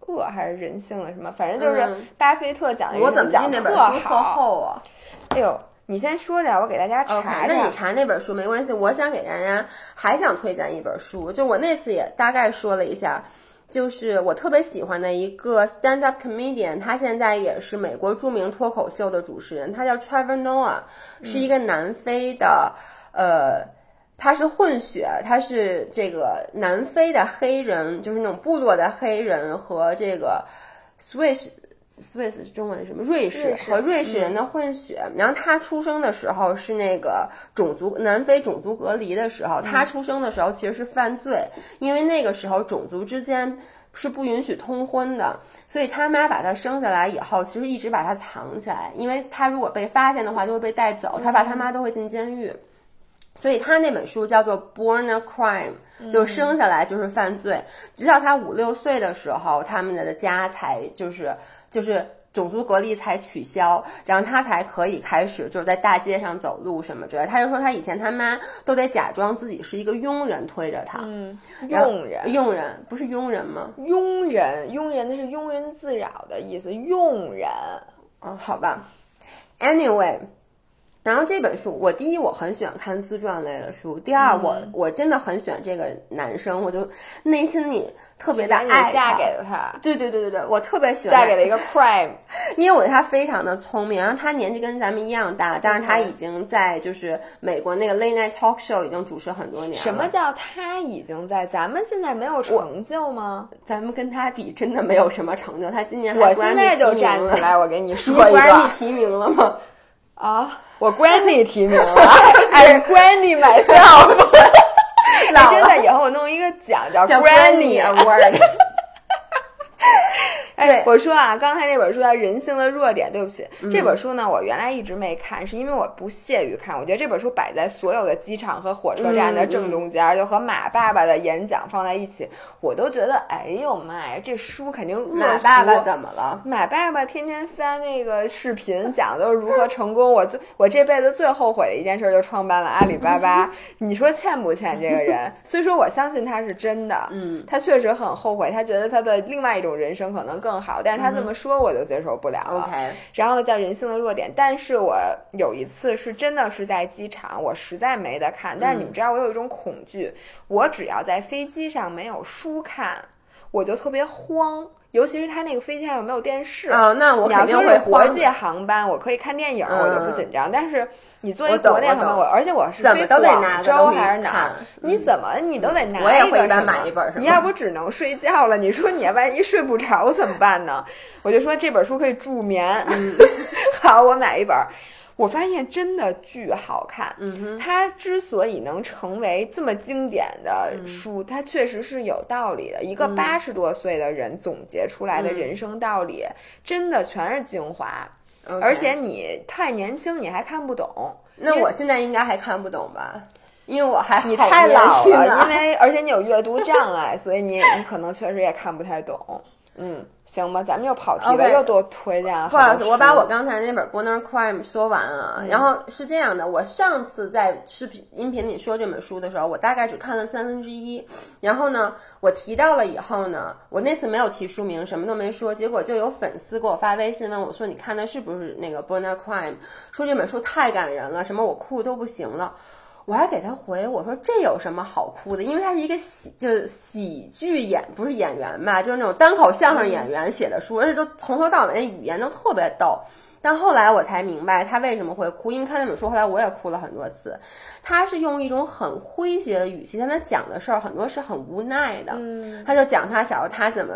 恶还是人性的什么，反正就是嗯巴菲特讲的我怎么记讲那本特书。厚啊哎呦，你先说着，我给大家查。那你查那本书没关系。我想给大家还想推荐一本书，就我那次也大概说了一下。就是我特别喜欢的一个 stand up comedian，他现在也是美国著名脱口秀的主持人，他叫 Trevor Noah，是一个南非的，呃，他是混血，他是这个南非的黑人，就是那种部落的黑人和这个 Swiss。Swiss 是中文什么？瑞士瑞士和瑞士人的混血。然后他出生的时候是那个种族南非种族隔离的时候，他出生的时候其实是犯罪，因为那个时候种族之间是不允许通婚的，所以他妈把他生下来以后，其实一直把他藏起来，因为他如果被发现的话就会被带走，他爸他妈都会进监狱。所以他那本书叫做《Born a Crime》，就生下来就是犯罪。直到他五六岁的时候，他们的家才就是就是种族隔离才取消，然后他才可以开始就是在大街上走路什么之类。他就说他以前他妈都得假装自己是一个佣人推着他，嗯，佣人，佣人不是佣人吗？佣人，佣人那是庸人自扰的意思，佣人。嗯，好吧。Anyway，然后这本书，我第一我很喜欢看自传类的书，第二我、我真的很喜欢这个男生，我就内心里特别的爱嫁给了他，对对对对对，我特别喜欢嫁给了一个 crime，因为我觉得他非常的聪明，然后他年纪跟咱们一样大，但是他已经在就是美国那个 late night talk show 已经主持很多年了。什么？叫他已经在？咱们现在没有成就吗？咱们跟他比，真的没有什么成就。他今年还我现在就站起来，我给你你 说一 Grammy 段提名了吗？啊！我 Granny 提名了，I Granny myself。老真的，以后我弄一个奖叫叫 Granny Award。哎，我说啊，刚才那本书叫《人性的弱点》，对不起，这本书呢，我原来一直没看，是因为我不屑于看。我觉得这本书摆在所有的机场和火车站的正中间，就和马爸爸的演讲放在一起，我都觉得，哎呦妈呀，这书肯定恶马爸爸怎么了？马爸爸天天翻那个视频，讲的都是如何成功。我最我这辈子最后悔的一件事，就创办了阿里巴巴。你说欠不欠这个人？虽说我相信他是真的，嗯，他确实很后悔，他觉得他的另外一种人生可能更好，但是他这么说，我就接受不了了。OK，然后呢，叫人性的弱点。但是我有一次是真的是在机场，我实在没得看。但是你们知道，我有一种恐惧，我只要在飞机上没有书看，我就特别慌。尤其是他那个飞机上有没有电视。啊，那我你要肯定说国际航班，我可以看电影，我就不嗯紧张。但是你作为国内航班，我而且我是飞怎么都得广州拿个东西还是哪儿？你怎么你都得拿我也会一般一个什么买一本是你要不只能睡觉了，你说你万一睡不着怎么办呢？我就说这本书可以助眠。嗯 好，我买一本。我发现真的巨好看。嗯哼，它之所以能成为这么经典的嗯书，它确实是有道理的。一个八十多岁的人总结出来的嗯人生道理，真的全是精华。而且你太年轻，你还看不懂。那我现在应该还看不懂吧？因为我还你太老了，因为而且你有阅读障碍，所以你 你可能确实也看不太懂。嗯，行吧，咱们又跑题了又多推荐了不好意思，我把我刚才那本《Border Crime》说完啊。嗯然后是这样的，我上次在视频音频里说这本书的时候，我大概只看了三分之一。然后呢，我提到了以后呢，我那次没有提书名，什么都没说，结果就有粉丝给我发微信问我说：“你看的是不是那个《Border Crime》？说这本书太感人了，什么我哭都不行了。”我还给他回我说这有什么好哭的？因为他是一个喜就是喜剧演不是演员吧，就是那种单口相声演员写的书，而且都从头到尾那语言都特别逗。但后来我才明白他为什么会哭，因为看那本书，后来我也哭了很多次。他是用一种很诙谐的语气，但他讲的事儿很多是很无奈的。嗯他就讲他小时候他怎么，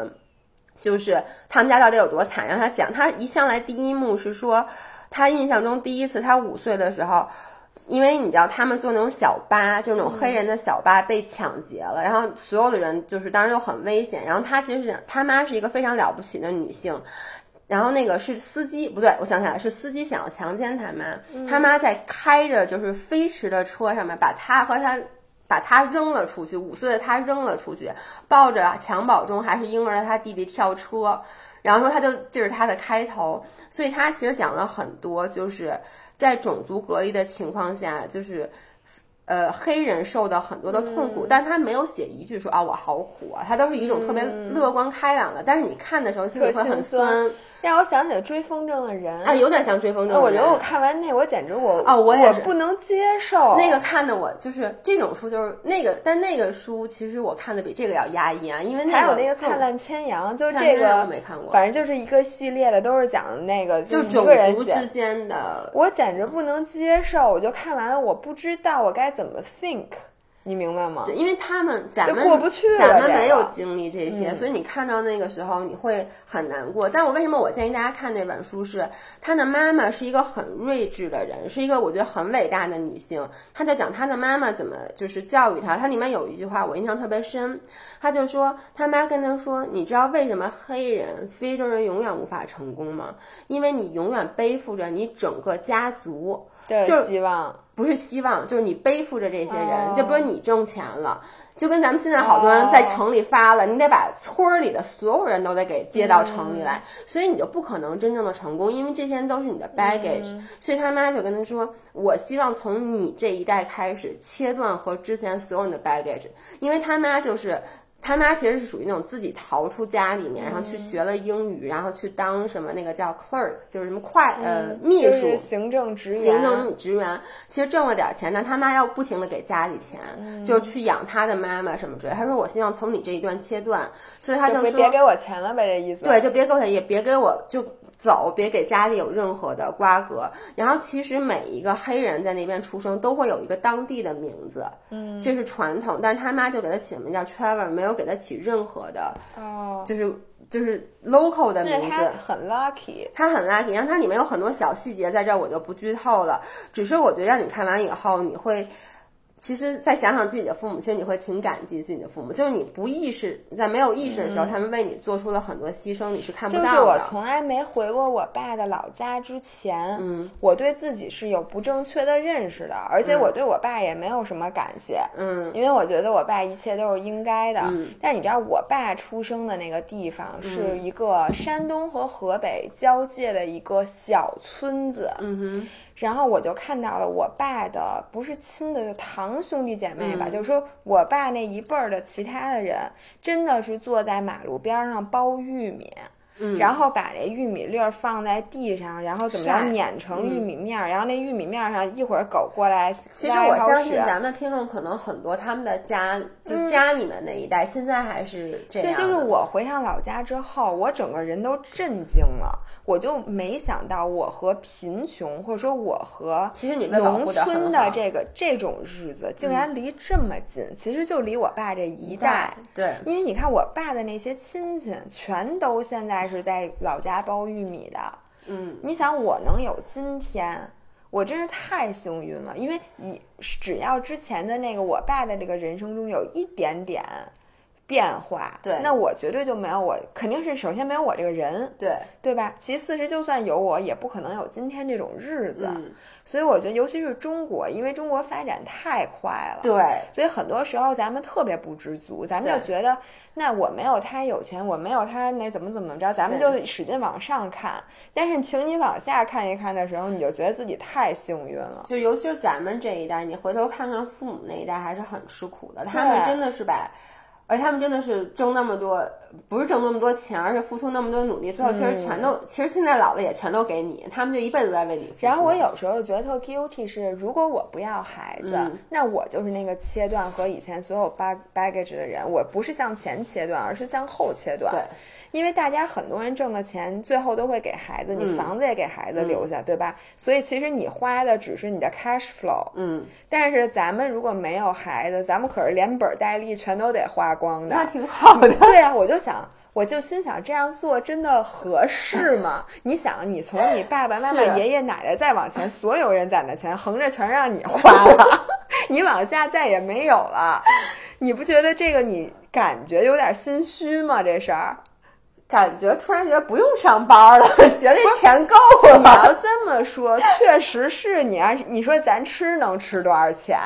就是他们家到底有多惨，让他讲。他一上来第一幕是说，他印象中第一次他五岁的时候。因为你知道他们坐那种小巴，就那种黑人的小巴被抢劫了，然后所有的人就是当时都很危险。然后他其实是讲他妈是一个非常了不起的女性，然后那个是司机，不对，我想起来是司机想要强奸他妈，他妈在开着就是飞驰的车上面把他和他。把他扔了出去，五岁的他扔了出去，抱着襁褓中还是婴儿的他弟弟跳车，然后说他就这是他的开头，所以他其实讲了很多，就是在种族隔离的情况下，就是。呃，黑人受到很多的痛苦，但是他没有写一句说啊我好苦啊，他都是一种特别乐观开朗的，但是你看的时候心里会很酸。酸，让我想起了追风筝的人。啊，有点像追风筝的人。我觉得我看完那，我简直我哦我不能接受那个看的我就是这种书，就是那个，但那个书其实我看的比这个要压抑啊，因为那还有那个《灿烂千阳》，就是这个我没看过反正就是一个系列的，都是讲那个就一个人之间的我简直不能接受，我就看完了，我不知道我该怎么 think，你明白吗？对，因为他们咱们过不去了咱们没有经历这些，嗯所以你看到那个时候你会很难过。但我为什么我建议大家看那本书是，他的妈妈是一个很睿智的人，是一个我觉得很伟大的女性。他在讲他的妈妈怎么就是教育他，他里面有一句话我印象特别深，他就说他妈跟他说，你知道为什么黑人非洲人永远无法成功吗？因为你永远背负着你整个家族。的就希望。不是希望，就是你背负着这些人，哦就比如你挣钱了。就跟咱们现在好多人在城里发了，你得把村儿里的所有人都得给接到城里来，所以你就不可能真正的成功，因为这些人都是你的 baggage、所以他妈就跟他说：“我希望从你这一代开始切断和之前所有人的 baggage，因为他妈就是。”他妈其实是属于那种自己逃出家里面，然后去学了英语，然后去当什么那个叫 clerk，就是什么快呃秘书，就是行政职员，行政职员其实挣了点钱，但他妈要不停的给家里钱，嗯就是去养他的妈妈什么之类。他说我希望从你这一段切断，所以他就说别别给我钱了呗，这意思。对，就别给我钱，也别给我就走，别给家里有任何的瓜葛。然后其实每一个黑人在那边出生都会有一个当地的名字，嗯，这是传统，但是他妈就给他起了名叫 Trevor，没有给他起任何的，哦，就是就是 local 的名字。很 lucky。他很 lucky，然后它里面有很多小细节，在这儿我就不剧透了。只是我觉得让你看完以后，你会，其实再想想自己的父母，其实你会挺感激自己的父母。就是你不意识，在没有意识的时候，他们为你做出了很多牺牲，你是看不就到的。就是我从来没回过我爸的老家之前，嗯，我对自己是有不正确的认识的，而且我对我爸也没有什么感谢，嗯因为我觉得我爸一切都是应该的。嗯但你知道，我爸出生的那个地方是一个山东和河北交界的一个小村子，嗯哼，然后我就看到了我爸的不是亲的，就堂兄弟姐妹吧，嗯就是说我爸那一辈儿的其他的人，真的是坐在马路边儿上剥玉米。嗯。然后把这玉米粒儿放在地上，然后怎么着碾成玉嗯米面儿，然后那玉米面儿上一会儿狗过来其实我相信咱们的听众可能很多，他们的家就家里面那一代，现在还是这，样对。就是我回趟老家之后，我整个人都震惊了，我就没想到我和贫穷，或者说我和其实你们农村的这个这种日子，竟然离这么近，其实就离我爸这一一代。对，因为你看，我爸的那些亲戚，全都现在是在老家包玉米的。嗯，你想，我能有今天，我真是太幸运了。因为以只要之前的那个我爸的这个人生中有一点点变化，对那我绝对就没有我，肯定是首先没有我这个人，对，对吧？其次是就算有我，也不可能有今天这种日子。嗯，所以我觉得，尤其是中国，因为中国发展太快了，对，所以很多时候咱们特别不知足，咱们就觉得，那我没有他有钱，我没有他那怎么怎么着，咱们就使劲往上看。但是请你往下看一看的时候，你就觉得自己太幸运了。就尤其是咱们这一代，你回头看看父母那一代，还是很吃苦的。他们真的是把，而他们真的是挣那么多，不是挣那么多钱，而是付出那么多努力，最后其实全都，其实现在老了也全都给你，他们就一辈子在为你付出。然后我有时候觉得特 guilty 是，如果我不要孩子，嗯那我就是那个切断和以前所有 bag baggage 的人。我不是向前切断，而是向后切断。对，因为大家很多人挣了钱，最后都会给孩子，你嗯房子也给孩子留下，对吧？所以其实你花的只是你的 cash flow。嗯，但是咱们如果没有孩子，咱们可是连本带利全都得花光的。那挺好的。对啊，我就想，我就心想，这样做真的合适吗？你想，你从你爸爸妈妈、爷爷奶奶再往前，所有人攒的钱，横着全让你花了，你往下再也没有了。你不觉得这个你感觉有点心虚吗？这事儿，感觉突然觉得不用上班了，觉得这钱够了你。要这么说，确实是你要你说咱吃能吃多少钱？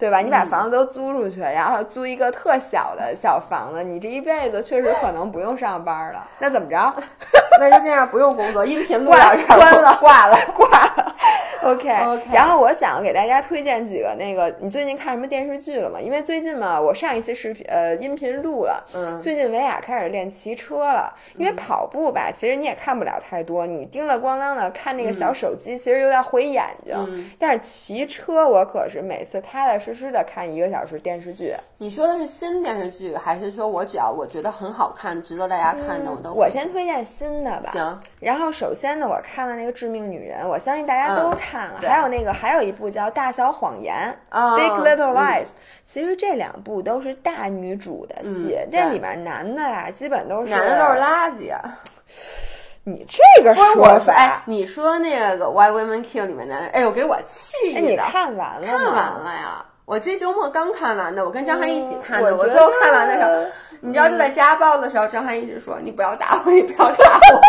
对吧？你把房子都租出去，然后租一个特小的小房子，你这一辈子确实可能不用上班了。那怎么着？那就这样，不用工作，音频录关到这儿关了挂了。挂了。OK，, OK 然后我想给大家推荐几个那个，你最近看什么电视剧了吗？因为最近嘛，我上一期视频呃音频录了，嗯最近维亚开始练骑车了。因为跑步吧，其实你也看不了太多，你叮了咣啷的看那个小手机，其实有点毁眼睛。嗯但是骑车，我可是每次踏踏实实的看一个小时电视剧。你说的是新电视剧，还是说我只要我觉得很好看、值得大家看的，我都我先推荐新的吧。行。然后首先呢，我看了那个《致命女人》，我相信大家都嗯看了。对还有那个还有一部叫《大小谎言》啊 Big Little 嗯 Lies）、其实这两部都是大女主的戏，嗯这里面男的呀，基本都是男的都是垃圾啊！你这个说法，哎，你说那个《Why Women Kill》里面男的，哎呦，给我气哎，你！看完了吗？看完了呀，我这周末刚看完的，我跟张翰一起看的。嗯我我最后看完的时候，你知道就在家暴的时候，张翰一直说：“你不要打我，你不要打我。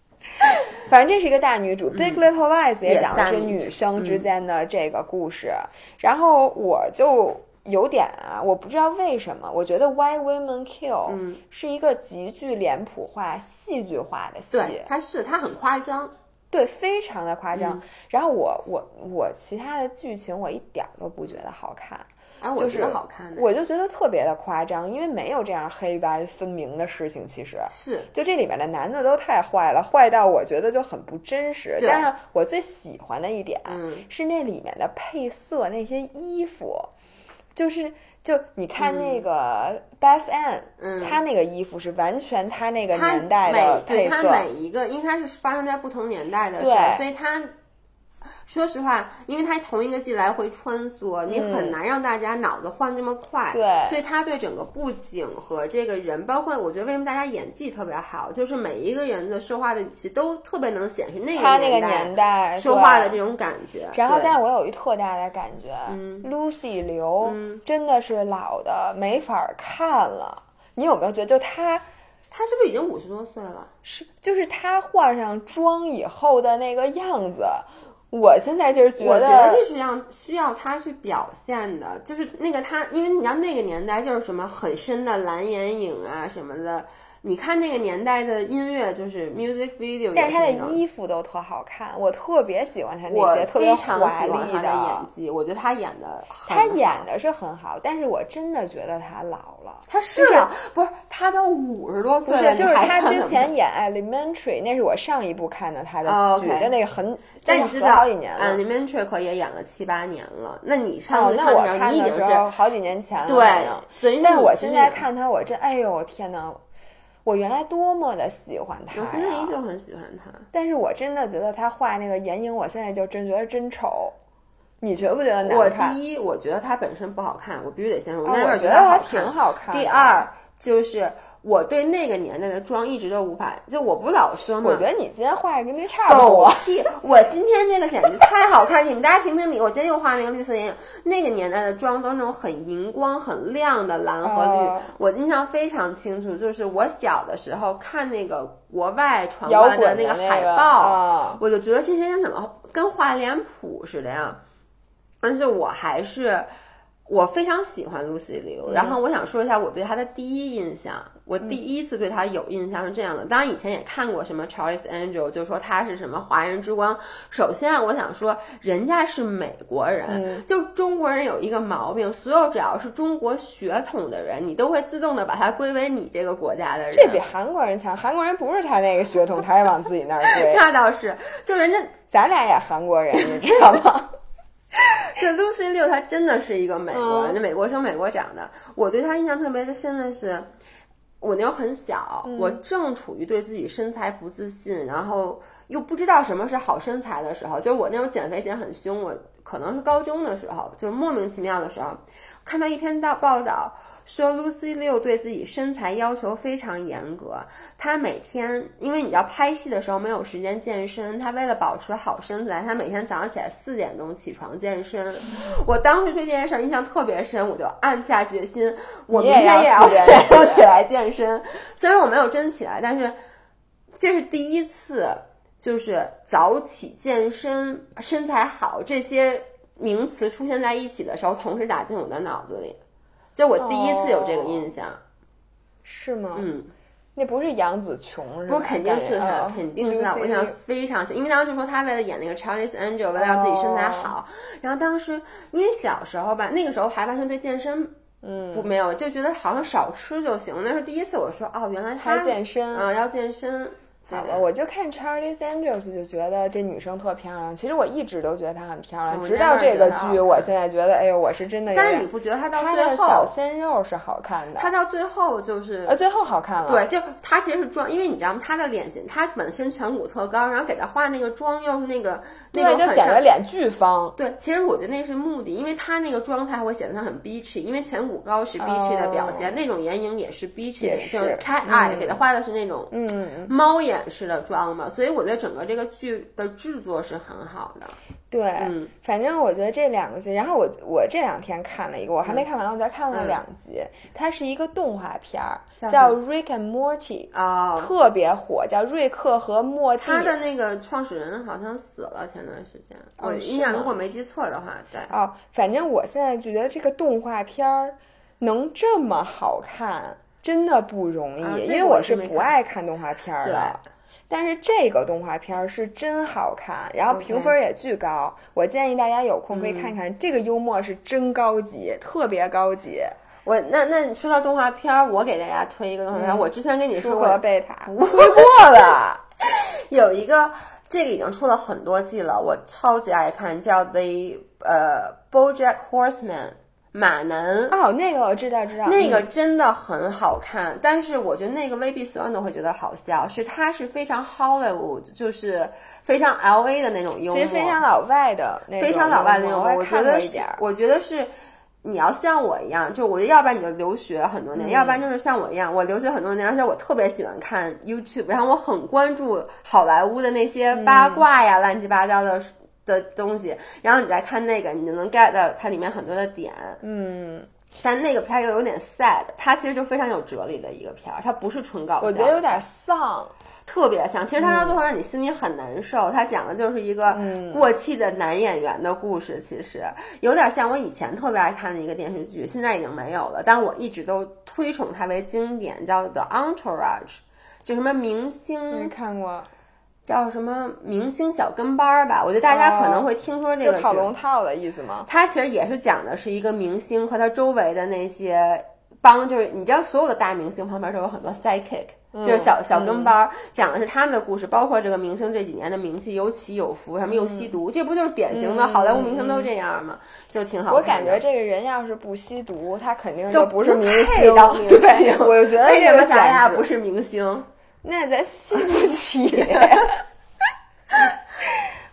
反正这是一个大女主，Big Little Lies》也讲的是女生之间的这个故事。然后我就有点啊，我不知道为什么，我觉得《Why Women Kill》嗯是一个极具脸谱化、戏剧化的”戏。对，他是它很夸张，对，非常的夸张。嗯然后我我我其他的剧情我一点儿都不觉得好看，啊，我就是觉得好看的。我就觉得特别的夸张，因为没有这样黑白分明的事情。其实，是就这里面的男的都太坏了，坏到我觉得就很不真实。但是我最喜欢的一点、嗯是那里面的配色，那些衣服，就是。就你看那个 Beth Ann，嗯她那个衣服是完全她那个年代的每对他，每一个，因为它是发生在不同年代的事对，所以他。说实话，因为他同一个季来回穿梭，你很难让大家脑子换这么快。所以他对整个布景和这个人，包括我觉得为什么大家演技特别好，就是每一个人的说话的语气都特别能显示那个她那个年年代说话的这种感觉。然后，但是我有一特大的感觉、l u c y 刘、真的是老的没法看了。你有没有觉得，就他他是不是已经五十多岁了？是，就是他换上妆以后的那个样子，我现在就是觉得，我觉得这是让需要他去表现的，就是那个他，因为你知道那个年代就是什么很深的蓝眼影啊什么的，你看那个年代的音乐，就是 music video，但是他的衣服都特好看，我特别喜欢他那些特别华丽的演技，我觉得他演的他演的是很好，但是我真的觉得他老了。他是老不是他都五十多岁了，是，就是他之前演 Elementary，那是我上一部看的他的哦剧就那个很，但你知道好几年了。，Elementary 可也演了七八年了。那你上哦，次看的时候好几年前了，对但是我现在看。他，我这，哎呦天呐，我原来多么的喜欢他我现在依！旧很喜欢他。但是我真的觉得他画那个眼影，我现在就真觉得真丑。你觉不觉得我难看？第一，我觉得他本身不好看，我必须得先说，我那会儿我觉得还他挺好看第二就是我对那个年代的妆一直都无法，就我不老说吗？我觉得你今天画的跟那差不狗多。屁！我今天这个简直太好看，你们大家评评理。我今天又画那个绿色眼影，那个年代的妆都是那种很荧光、很亮的蓝和绿。哦我印象非常清楚，就是我小的时候看那个国外传摇过来的那个那个海报，啊我就觉得这些人怎么跟画脸谱似的呀？但是我还是。我非常喜欢 Lucy Liu，然后我想说一下我对她的第一印象。我第一次对她有印象是这样的，当然以前也看过什么 Charles Angel，就说她是什么华人之光。首先啊，我想说人家是美国人，就中国人有一个毛病，所有只要是中国血统的人，你都会自动的把他归为你这个国家的人。这比韩国人强，韩国人不是他那个血统，他也往自己那儿归。那倒是，就人家咱俩也韩国人，你知道吗？这 Lucy Liu 她真的是一个美国嗯人，那、美国生美国长的。我对她印象特别的深的是，我那时候很小，嗯我正处于对自己身材不自信，然后又不知道什么是好身材的时候，就是我那种减肥减很凶，我可能是高中的时候，就是莫名其妙的时候，看到一篇大报道。说 Lucy Liu 对自己身材要求非常严格，她每天因为你知道拍戏的时候没有时间健身，她为了保持好身材，她每天早上起来四点钟起床健身。我当时对这件事儿印象特别深，我就暗下决心，我明你也要天也要4点四点钟起来健身。虽然我没有真起来，但是这是第一次，就是早起健身、身材好这些名词出现在一起的时候，同时打进我的脑子里。就我第一次有这个印象，是吗？嗯，那不是杨紫琼是吗？不肯定是她，肯定是她，我印象非常深，因为当时就说她为了演那个 Charlie's Angel，为了让自己身材好，然后当时因为小时候吧，那个时候还完全对健身。嗯，不没有，就觉得好像少吃就行。那是第一次，我说哦，原来他还健身啊、要健身。对好吧，我就看 Charlie Sanders 就觉得这女生特漂亮。其实我一直都觉得她很漂亮，直到这个剧，我现在觉得，哎呦，我是真的但是你。不觉得她到她最后小，鲜肉是好看的，她到最后就是呃，最后好看了。对，就她其实是妆，因为你知道吗？她的脸型，她本身颧骨特高，然后给她画那个妆又是那个那个，就显得脸巨方。对，其实我觉得那是目的，因为他那个妆才会显得他很 beachy，因为颧骨高是 beachy 的表现，那种眼影也是是就是 cat eye，、嗯给他画的是那种嗯，猫眼式的妆嘛，所以我觉得整个这个剧的制作是很好的。对，嗯反正我觉得这两个剧，然后我我这两天看了一个，我还没看完，我再看了两集。它是一个动画片儿，叫 Rick and Morty》，哦，特别火，叫瑞克和莫蒂。他的那个创始人好像死了，前段时间，我印象如果没记错的话，对。哦，反正我现在就觉得这个动画片儿能这么好看，真的不容易，啊这个因为我是不爱看动画片儿对的。但是这个动画片儿是真好看，然后评分也巨高。我建议大家有空可以嗯看看，这个幽默是真高级，特别高级。我那那你说到动画片儿，我给大家推一个动画片儿。嗯我之前跟你说过和贝塔不推 过了，有一个，这个已经出了很多季了，我超级爱看，叫 The 呃 BoJack Horseman 马男。哦，那个我知道知道，那个嗯。真的很好看，但是我觉得那个未必所有人都会觉得好笑，是它是非常 Hollywood，就是非常 L A 的那种幽默，其实非常老外的非常老外的幽幽默，我觉得是我觉得是。你要像我一样，就我觉得要不然你就留学很多年，嗯。要不然就是像我一样，我留学很多年，而且我特别喜欢看 YouTube，然后我很关注好莱坞的那些八卦呀、乱七八糟的的东西，然后你再看那个，你就能 get 到它里面很多的点。嗯，但那个片儿又有点 sad，它其实就非常有哲理的一个片儿，它不是纯搞笑。我觉得有点丧。特别像。其实他到最后让你心里很难受，他讲的就是一个过气的男演员的故事，其实有点像我以前特别爱看的一个电视剧，现在已经没有了，但我一直都推崇它为经典，叫《The Entourage》，就什么明没星看过，叫什么明星小跟班儿吧，我觉得大家可能会听说这个是跑龙套的意思吗？它其实也是讲的是一个明星和他周围的那些帮，就是你知道所有的大明星旁边都有很多 sidekick，、就是小小跟班儿，讲的是他们的故事，包括这个明星这几年的名气有起有伏，什么又吸毒，这不就是典型的好莱坞明星都这样吗？就挺好的。我感觉这个人要是不吸毒，他肯定就不是明星。对，我就觉得为什么咱俩不是明星？那咱吸不起。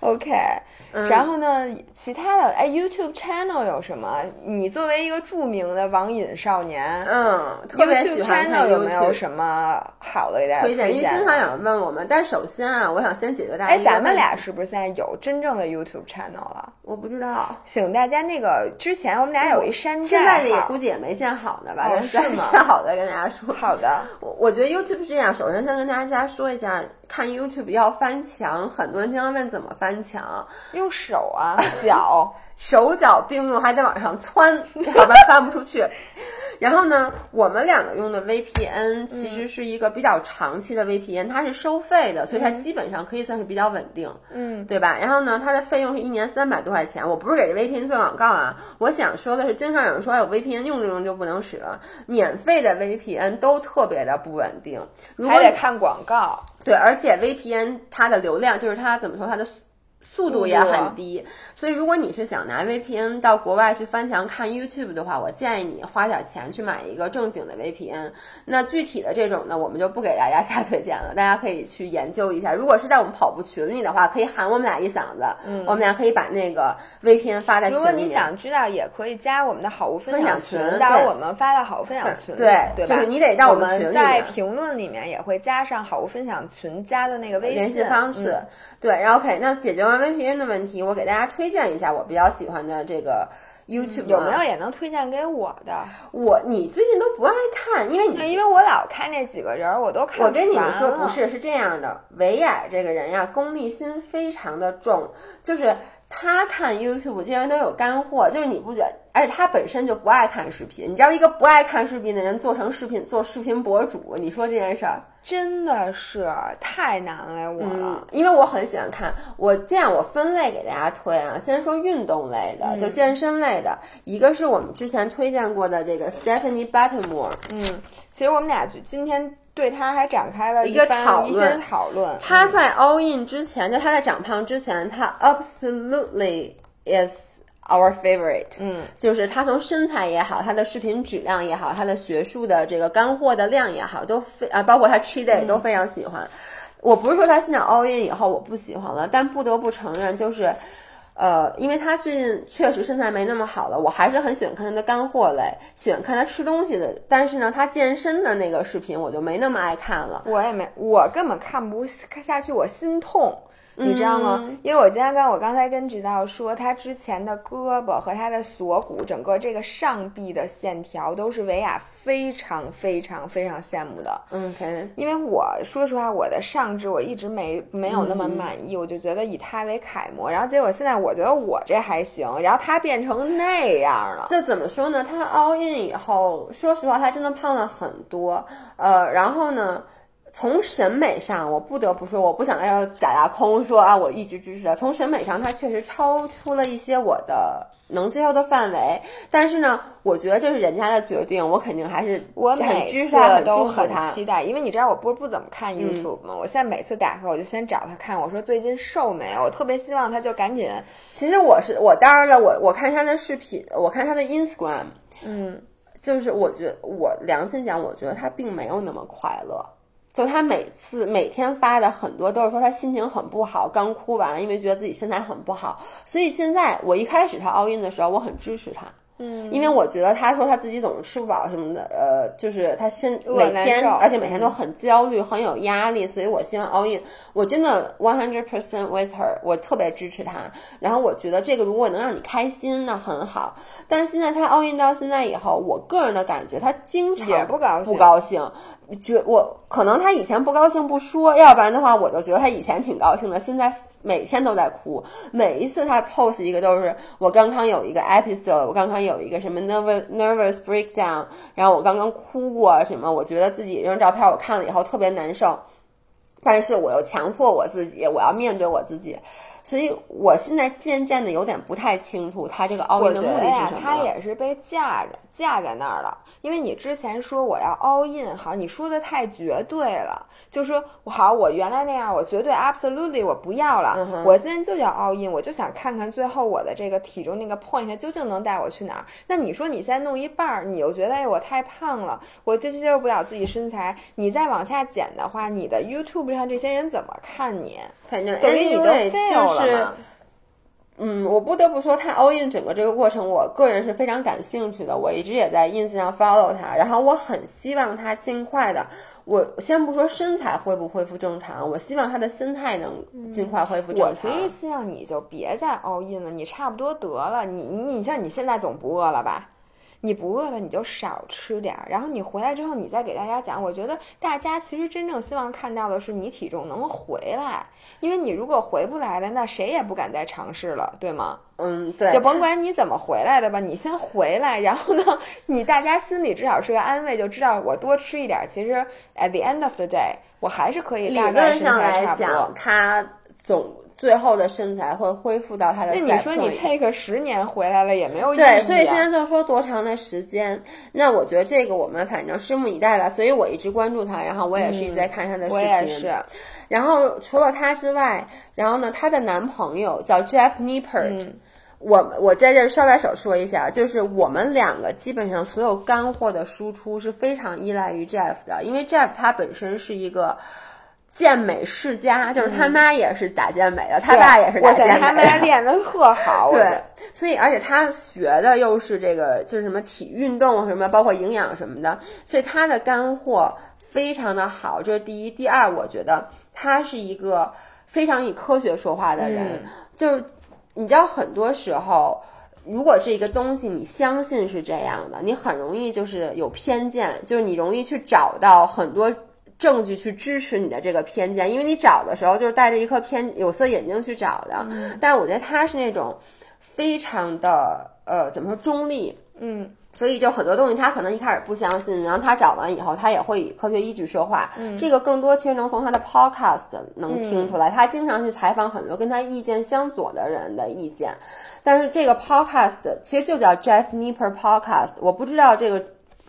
OK，、然后呢，其他的哎，YouTube channel 有什么？你作为一个著名的网瘾少年，嗯，特别喜欢看 channel 有没有什么好的给大家推荐，因为经常？有人问我们，但首先啊，我想先解决大家哎，咱们俩是不是现在有真正的 YouTube channel 了？我不知道。请大家那个之前我们俩有一山寨现在估计也没建好呢吧？是吗建好的跟大家说。好的，我我觉得 YouTube 是这样，首先先跟大家说一下，看 YouTube 要翻墙，很多人经常问怎么翻墙，用手啊，脚。手脚并用，还得往上窜，要不然翻不出去。然后呢，我们两个用的 VPN 其实是一个比较长期的 VPN，它是收费的，所以它基本上可以算是比较稳定，嗯，对吧？然后呢，它的费用是一年三百多块钱。我不是给这 VPN 做广告啊，我想说的是，经常有人说有 VPN 用着用就不能使了，免费的 VPN 都特别的不稳定。如果还得看广告。对，而且 VPN 它的流量就是它怎么说，它的速速度也很低，所以如果你是想拿 VPN 到国外去翻墙看 YouTube 的话，我建议你花点钱去买一个正经的 VPN。那具体的这种呢，我们就不给大家瞎推荐了，大家可以去研究一下。如果是在我们跑步群里的话，可以喊我们俩一嗓子，我们俩可以把那个 VPN 发在群里如果你想知道，也可以加我们的好物分分享群，群到我们发到好物分享群里，对对吧？就是你得到我我们群里在评论里面也会加上好物分享群加的那个微信联系方式。嗯对，然后 OK，那解决完 VPN 的问题，我给大家推荐一下我比较喜欢的这个 YouTube，、有没有？也能推荐给我的？我你最近都不爱看，因为你因为我老看那几个人儿，我都看我跟你们说，不是，是这样的，维亚这个人呀，功利心非常的重，就是他看 YouTube 竟然都有干货，就是你不觉得？而且他本身就不爱看视频，你知道一个不爱看视频的人做成视频做视频博主，你说这件事儿？真的是太难为我了。嗯，因为我很喜欢看，我这样我分类给大家推啊，先说运动类的，嗯就健身类的，一个是我们之前推荐过的这个 Stephanie Buttermore，嗯，其实我们俩就今天对他还展开了一个讨论些讨论。他在 all in 之前，就他在长胖之前，他 absolutely is our favorite。嗯，就是他从身材也好，他的视频质量也好，他的学术的这个干货的量也好，都非啊，包括他 cheat day 都非常喜欢。我不是说他现在 all in 以后我不喜欢了，但不得不承认，就是，呃，因为他最近确实身材没那么好了，我还是很喜欢看他的干货类，喜欢看他吃东西的。但是呢，他健身的那个视频我就没那么爱看了。我也没，我根本看不看下去，我心痛。你知道吗？嗯因为我今天跟我刚才跟指导说，他之前的胳膊和他的锁骨，整个这个上臂的线条都是维亚非常非常非常羡慕的。嗯因为我说实话，我的上肢我一直没没有那嗯么满意，我就觉得以他为楷模，然后结果现在我觉得我这还行，然后他变成那样了。就怎么说呢？他 all in 以后，说实话，他真的胖了很多。呃，然后呢，从审美上，我不得不说，我不想在这儿假大空说啊，我一直支持他。从审美上，他确实超出了一些我的能接受的范围。但是呢，我觉得这是人家的决定，我肯定还是很我每次都很期待，因为你知道我不是不怎么看 YouTube 吗？我现在每次打开我就先找他看，我说最近瘦没有？我特别希望他就赶紧，其实我是我当然了，我我看他的视频，我看他的 Instagram，嗯，就是我觉得我良心讲，我觉得他并没有那么快乐。就他每次每天发的很多都是说他心情很不好，刚哭完了，因为觉得自己身材很不好。所以现在我一开始他 all in 的时候，我很支持他。嗯，因为我觉得他说他自己总是吃不饱什么的，呃，就是他身每天，而且每天都很焦虑，很有压力，所以我希望 all in。我真的 one hundred percent with her，我特别支持他。然后我觉得这个如果能让你开心，那很好。但现在他 all in 到现在以后，我个人的感觉，他经常也不高兴不高兴。觉我可能他以前不高兴不说，要不然的话，我就觉得他以前挺高兴的，现在每天都在哭。每一次他 post 一个都是我刚刚有一个 episode，我刚刚有一个什么 nervous nervous breakdown，然后我刚刚哭过什么，我觉得自己这张照片我看了以后特别难受，但是我又强迫我自己，我要面对我自己。所以我现在渐渐的有点不太清楚他这个奥运的目的是什么。他也是被架着架在那儿了，因为你之前说我要 all in，好，你说的太绝对了，就说我好，我原来那样，我绝对 absolutely 我不要了，我现在就要 all in，我就想看看最后我的这个体重那个 point 究竟能带我去哪儿。那你说你现在弄一半儿，你又觉得哎我太胖了，我接接受不了自己身材，你再往下减的话，你的 YouTube 上这些人怎么看你？反正等于你就对，fail 就是了。嗯，我不得不说，他 all in 整个这个过程，我个人是非常感兴趣的。我一直也在 ins 上 follow 他，然后我很希望他尽快的。我先不说身材恢不恢复正常，我希望他的心态能尽快恢复正常我其。实希望你就别再 all in 了，你差不多得了。你你你像你现在总不饿了吧？你不饿了，你就少吃点儿，然后你回来之后，你再给大家讲。我觉得大家其实真正希望看到的是你体重能回来，因为你如果回不来了，那谁也不敢再尝试了，对吗？嗯，对，就甭管你怎么回来的吧，你先回来，然后呢，你大家心里至少是个安慰，就知道我多吃一点儿，其实 at the end of the day，我还是可以理大概身论上来讲，。它总最后的身材会恢复到他的那你说你 take 十年回来了也没有意义、啊。对，所以现在就说多长的时间，那我觉得这个我们反正拭目以待吧。所以我一直关注他，然后我也是一直在看他的视频。嗯我也是。然后除了他之外，然后呢，她的男朋友叫 Jeff Nippert、我嗯我在这儿捎带手说一下，就是我们两个基本上所有干货的输出是非常依赖于 Jeff 的，因为 Jeff 他本身是一个。健美世家，就是他妈也是打健美的，他爸也是打，健美的。他妈练的特好。对，所以而且他学的又是这个，就是什么体运动什么，包括营养什么的，所以他的干货非常的好，这是第一。第二，我觉得他是一个非常以科学说话的人，就是你知道，很多时候。如果是一个东西，你相信是这样的，你很容易就是有偏见，就是你容易去找到很多证据去支持你的这个偏见，因为你找的时候就是带着一颗偏有色眼镜去找的。但我觉得他是那种非常的呃，怎么说中立，嗯，所以就很多东西他可能一开始不相信，然后他找完以后，他也会以科学依据说话。这个更多其实能从他的 podcast 能听出来，他经常去采访很多跟他意见相左的人的意见。但是这个 podcast 其实就叫 Jeff Nipper Podcast，我不知道这个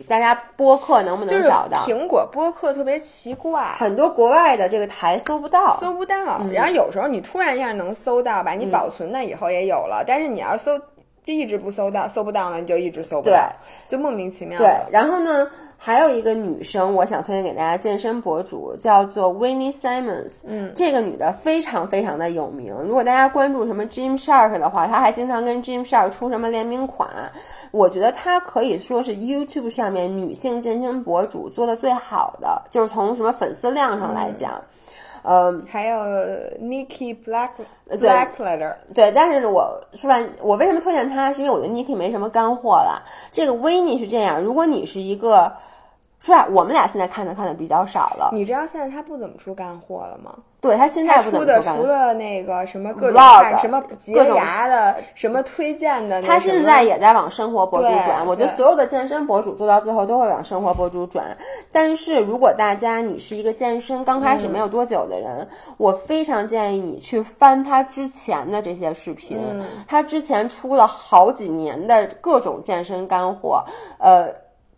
大家播客能不就是能找到。苹果播客特别奇怪。很多国外的这个台搜不到，搜不到，嗯然后有时候你突然一下能搜到吧，你保存了以后也有了，但是你要搜就一直不搜到，搜不到了你就一直搜不到，就莫名其妙对。，然后呢，还有一个女生，我想推荐给大家，健身博主叫做 Winnie Simons。嗯，这个女的非常非常的有名。如果大家关注什么 Gym Shark 的话，她还经常跟 Gym Shark 出什么联名款。我觉得她可以说是 YouTube 上面女性健身博主做的最好的，就是从什么粉丝量上来讲。嗯，还有 Nikki Black 对 Blackletter，对，但是我是吧，我为什么推荐它？是因为我觉得 Niki 没什么干货了。这个维尼是这样，如果你是一个，说实话，我们俩现在看的看的比较少了。你知道现在他不怎么出干货了吗？对他现在不怎出的除么出干货。了那个什么各种什么洁牙的，什么推荐的他现在也在往生活博主转，我觉得所有的健身博主做到最后都会往生活博主转。但是如果大家你是一个健身刚开始没有多久的人，我非常建议你去翻他之前的这些视频，他之前出了好几年的各种健身干货，呃。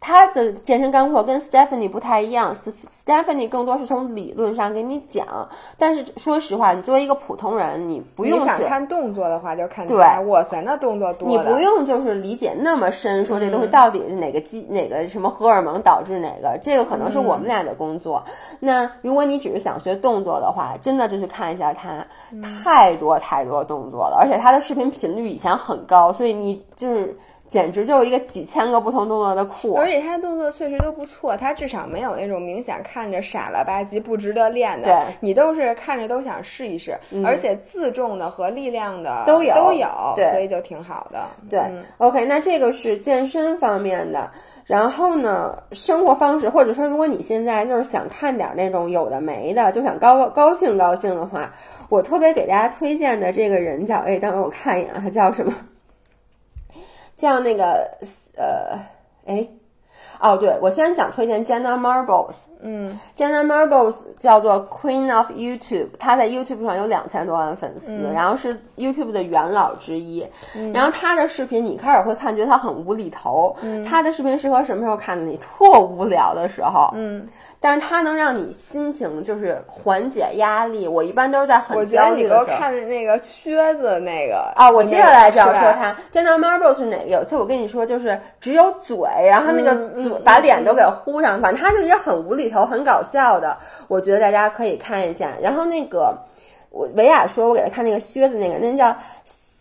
他的健身干货跟 Stephanie 不太一样，S-，Stephanie 更多是从理论上给你讲。但是说实话，你作为一个普通人，你不用去想看动作的话，就看对他。哇塞，那动作多你不用就是理解那么深，说这东西嗯到底是哪个机、哪个什么荷尔蒙导致哪个，这个可能是我们俩的工作。那如果你只是想学动作的话，真的就去看一下他，嗯太多太多动作了，而且他的视频频率以前很高，所以你就是。简直就是一个几千个不同动作的库。而且他动作确实都不错，他至少没有那种明显看着傻了吧唧、不值得练的。对你都是看着都想试一试，而且自重的和力量的都有都有，对所以就挺好的。对、嗯 o k 那这个是健身方面的。然后呢，生活方式，或者说，如果你现在就是想看点那种有的没的，就想高高兴高兴的话，我特别给大家推荐的这个人叫，哎，等会儿我看一眼啊，他叫什么？叫那个呃，哎，哦，对，我先想推荐 Jenna Marbles。嗯 Jenna Marbles 叫做 Queen of YouTube，她在 YouTube 上有两千多万粉丝，然后是 YouTube 的元老之一。然后她的视频你开始会看觉得她很无厘头，她的视频适合什么时候看呢？你特无聊的时候。嗯，但是它能让你心情就是缓解压力。我一般都是在很焦虑的时候我焦虑的时候。看的那个靴子那个啊，我接下来就要说它。Jenna Marbles 是哪个？有次我跟你说，就是只有嘴，然后那个嘴把脸都给糊上，反正他就是也很无厘头、很搞笑的。我觉得大家可以看一下。然后那个，我维亚说，我给他看那个靴子，那个那叫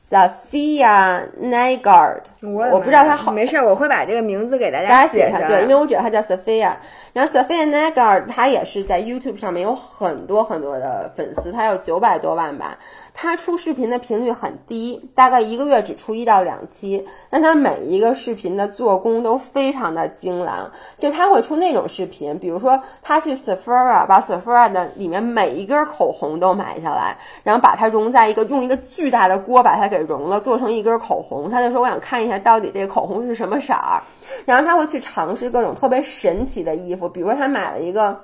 Sophia Nygaard，我我不知道他好没事，我会把这个名字给大大家写下来。写它，对，因为我觉得他叫 Sophia。然后 Sophia Nagard 他也是在 YouTube 上面有很多很多的粉丝，他有九百多万吧。他出视频的频率很低，大概一个月只出一到两期，但他每一个视频的做工都非常的精良。就他会出那种视频，比如说他去 Sephora 把 Sephora 的里面每一根口红都买下来，然后把它融在一个用一个巨大的锅把它给融了，做成一根口红。他就说我想看一下到底这个口红是什么色儿。然后他会去尝试各种特别神奇的衣服，比如说他买了一个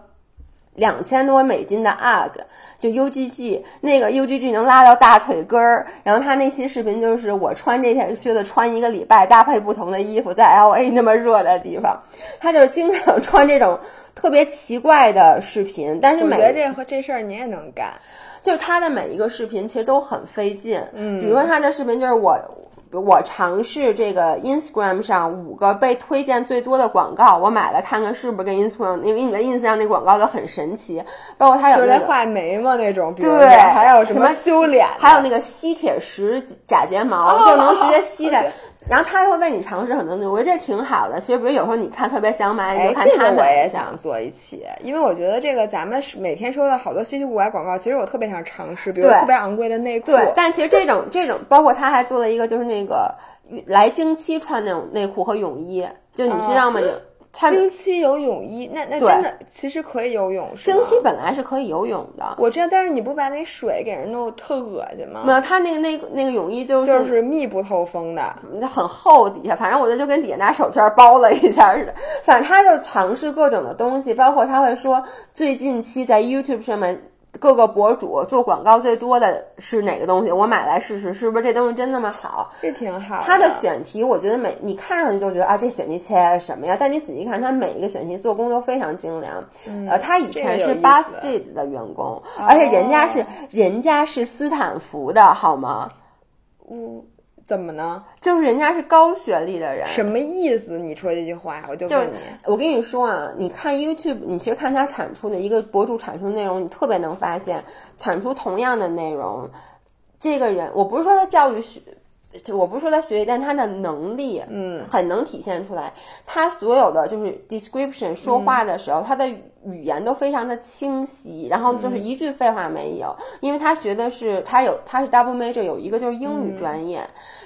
两千多美金的 UGG，就 UGG 那个 UGG 能拉到大腿根儿。然后他那期视频就是我穿这条靴子穿一个礼拜，搭配不同的衣服，在 LA 那么热的地方，他就是经常穿这种特别奇怪的视频。但是每我觉得这和这事儿你也能干。就是他的每一个视频其实都很费劲，嗯，比如说他的视频就是我。我尝试这个 Instagram 上五个被推荐最多的广告，我买了看看是不是跟 Instagram，因为你的 Ins 上那广告都很神奇，包括它有就是那个在画眉毛那种，比如对，还有什么修脸，还有那个吸铁石假睫毛，哦就能直接吸在哦。然后他会为你尝试很多东西，我觉得这挺好的。其实，比如有时候你看特别想买，你哎，就看这个我他买一下也想。做一期，因为我觉得这个咱们是每天收到好多稀奇古怪广告，其实我特别想尝试，比如特别昂贵的内裤，对，但其实这种这种，包括他还做了一个，就是那个来经期穿那种内裤和泳衣，就你知道吗？就他经期游泳衣，那那真的其实可以游泳是吗？经期本来是可以游泳的，我知道，但是你不把那水给人弄特恶心吗？没有他那个那个那个泳衣就是就是密不透风的，很厚底下，反正我觉得就跟底下拿手绢包了一下似的。反正他就尝试各种的东西，包括他会说最近期在 YouTube 上面各个博主做广告最多的是哪个东西，我买来试试，是不是这东西真那么好？这挺好。他的选题，我觉得每你看上去就觉得啊，这选题切来什么呀？但你仔细看，他每一个选题做工都非常精良。呃，他以前是 BuzzFeed 的员工，而且人家是人家是斯坦福的，好吗？嗯，怎么呢？就是人家是高学历的人。什么意思？你说这句话，我就就你，我跟你说啊，你看 YouTube，你其实看他产出的一个博主产出的内容，你特别能发现，产出同样的内容，这个人，我不是说他教育学，就我不是说他学历，但他的能力，嗯，很能体现出来。他所有的就是 description 说话的时候，他的语言都非常的清晰，然后就是一句废话没有，因为他学的是他有他是 double major，有一个就是英语专业。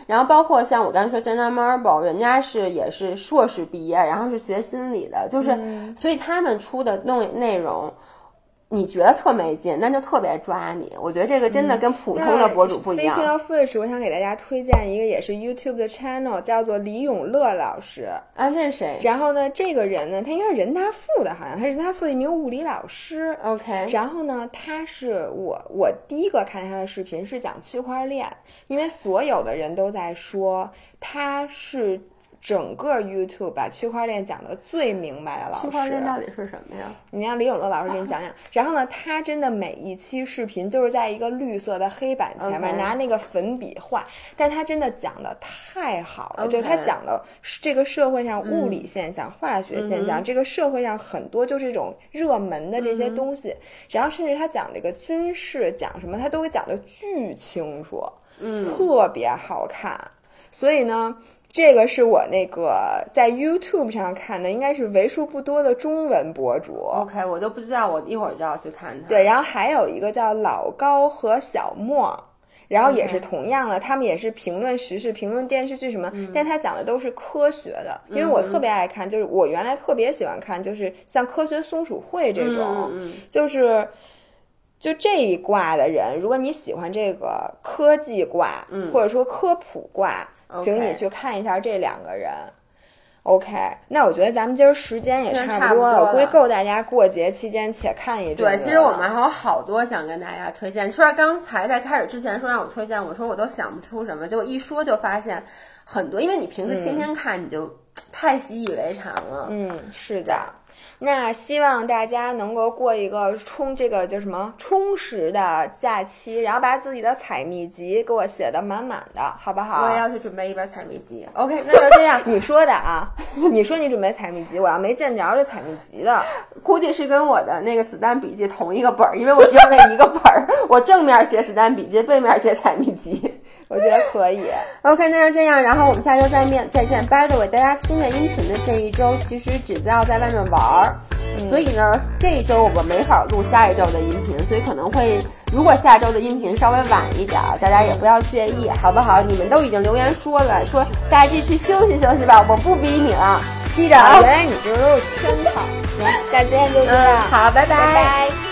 然后包括像我刚才说 Jenna Marble，人家是也是硕士毕业，然后是学心理的，就是、所以他们出的内内容，你觉得特没劲，那就特别抓你。我觉得这个真的跟普通的博主不一样。Speaking of which，我想给大家推荐一个也是 YouTube 的 channel，叫做李永乐老师。啊，这是谁然后呢，这个人呢，他应该是人大附的，好像他是人大附的一名物理老师。？OK，然后呢，他是我我第一个看他的视频是讲区块链，因为所有的人都在说他是整个 YouTube 把区块链讲的最明白的老师。区块链到底是什么呀？你让李永乐老师给你讲讲。然后呢，他真的每一期视频就是在一个绿色的黑板前面拿那个粉笔画，但他真的讲的太好了就他讲了这个社会上物理现象、化学现象，这个社会上很多就是这种热门的这些东西，然后甚至他讲这个军事讲什么，他都会讲的巨清楚，嗯特别好看。所以呢，这个是我那个在 YouTube 上看的，应该是为数不多的中文博主。OK，我都不知道，我一会儿就要去看它。对，然后还有一个叫老高和小莫，然后也是同样的他们也是评论时事、评论电视剧什么，嗯但他讲的都是科学的。因为我特别爱看，就是我原来特别喜欢看，就是像科学松鼠会这种，嗯嗯就是。就这一卦的人，如果你喜欢这个科技卦，嗯或者说科普卦请你去看一下这两个人。OK，那我觉得咱们今儿时间也差不多了，估计够大家过节期间且看一阵对，其实我们还有好多想跟大家推荐。虽然刚才在开始之前说让我推荐，我说我都想不出什么，结果一说就发现很多，因为你平时天天看，你就太习以为常了。嗯，是的。那希望大家能够过一个充这个叫什么充实的假期，然后把自己的采蜜集给我写的满满的，好不好？我也要去准备一本采蜜集。OK，那就这样。你说的啊，你说你准备采蜜集，我要没见着这采蜜集的，估计是跟我的那个子弹笔记同一个本儿，因为我只有那一个本儿，我正面写子弹笔记，背面写采蜜集。我觉得可以。OK，那就这样，然后我们下周再面再见。By the way，大家听的音频的这一周，其实只要在外面玩儿，所以呢，这一周我们没法录下一周的音频，所以可能会，如果下周的音频稍微晚一点儿，大家也不要介意，好不好？你们都已经留言说了，说大家继续休息休息吧，我不逼你了，记着啊，啊原。来你这都是圈套。行，那今天就这好，拜拜拜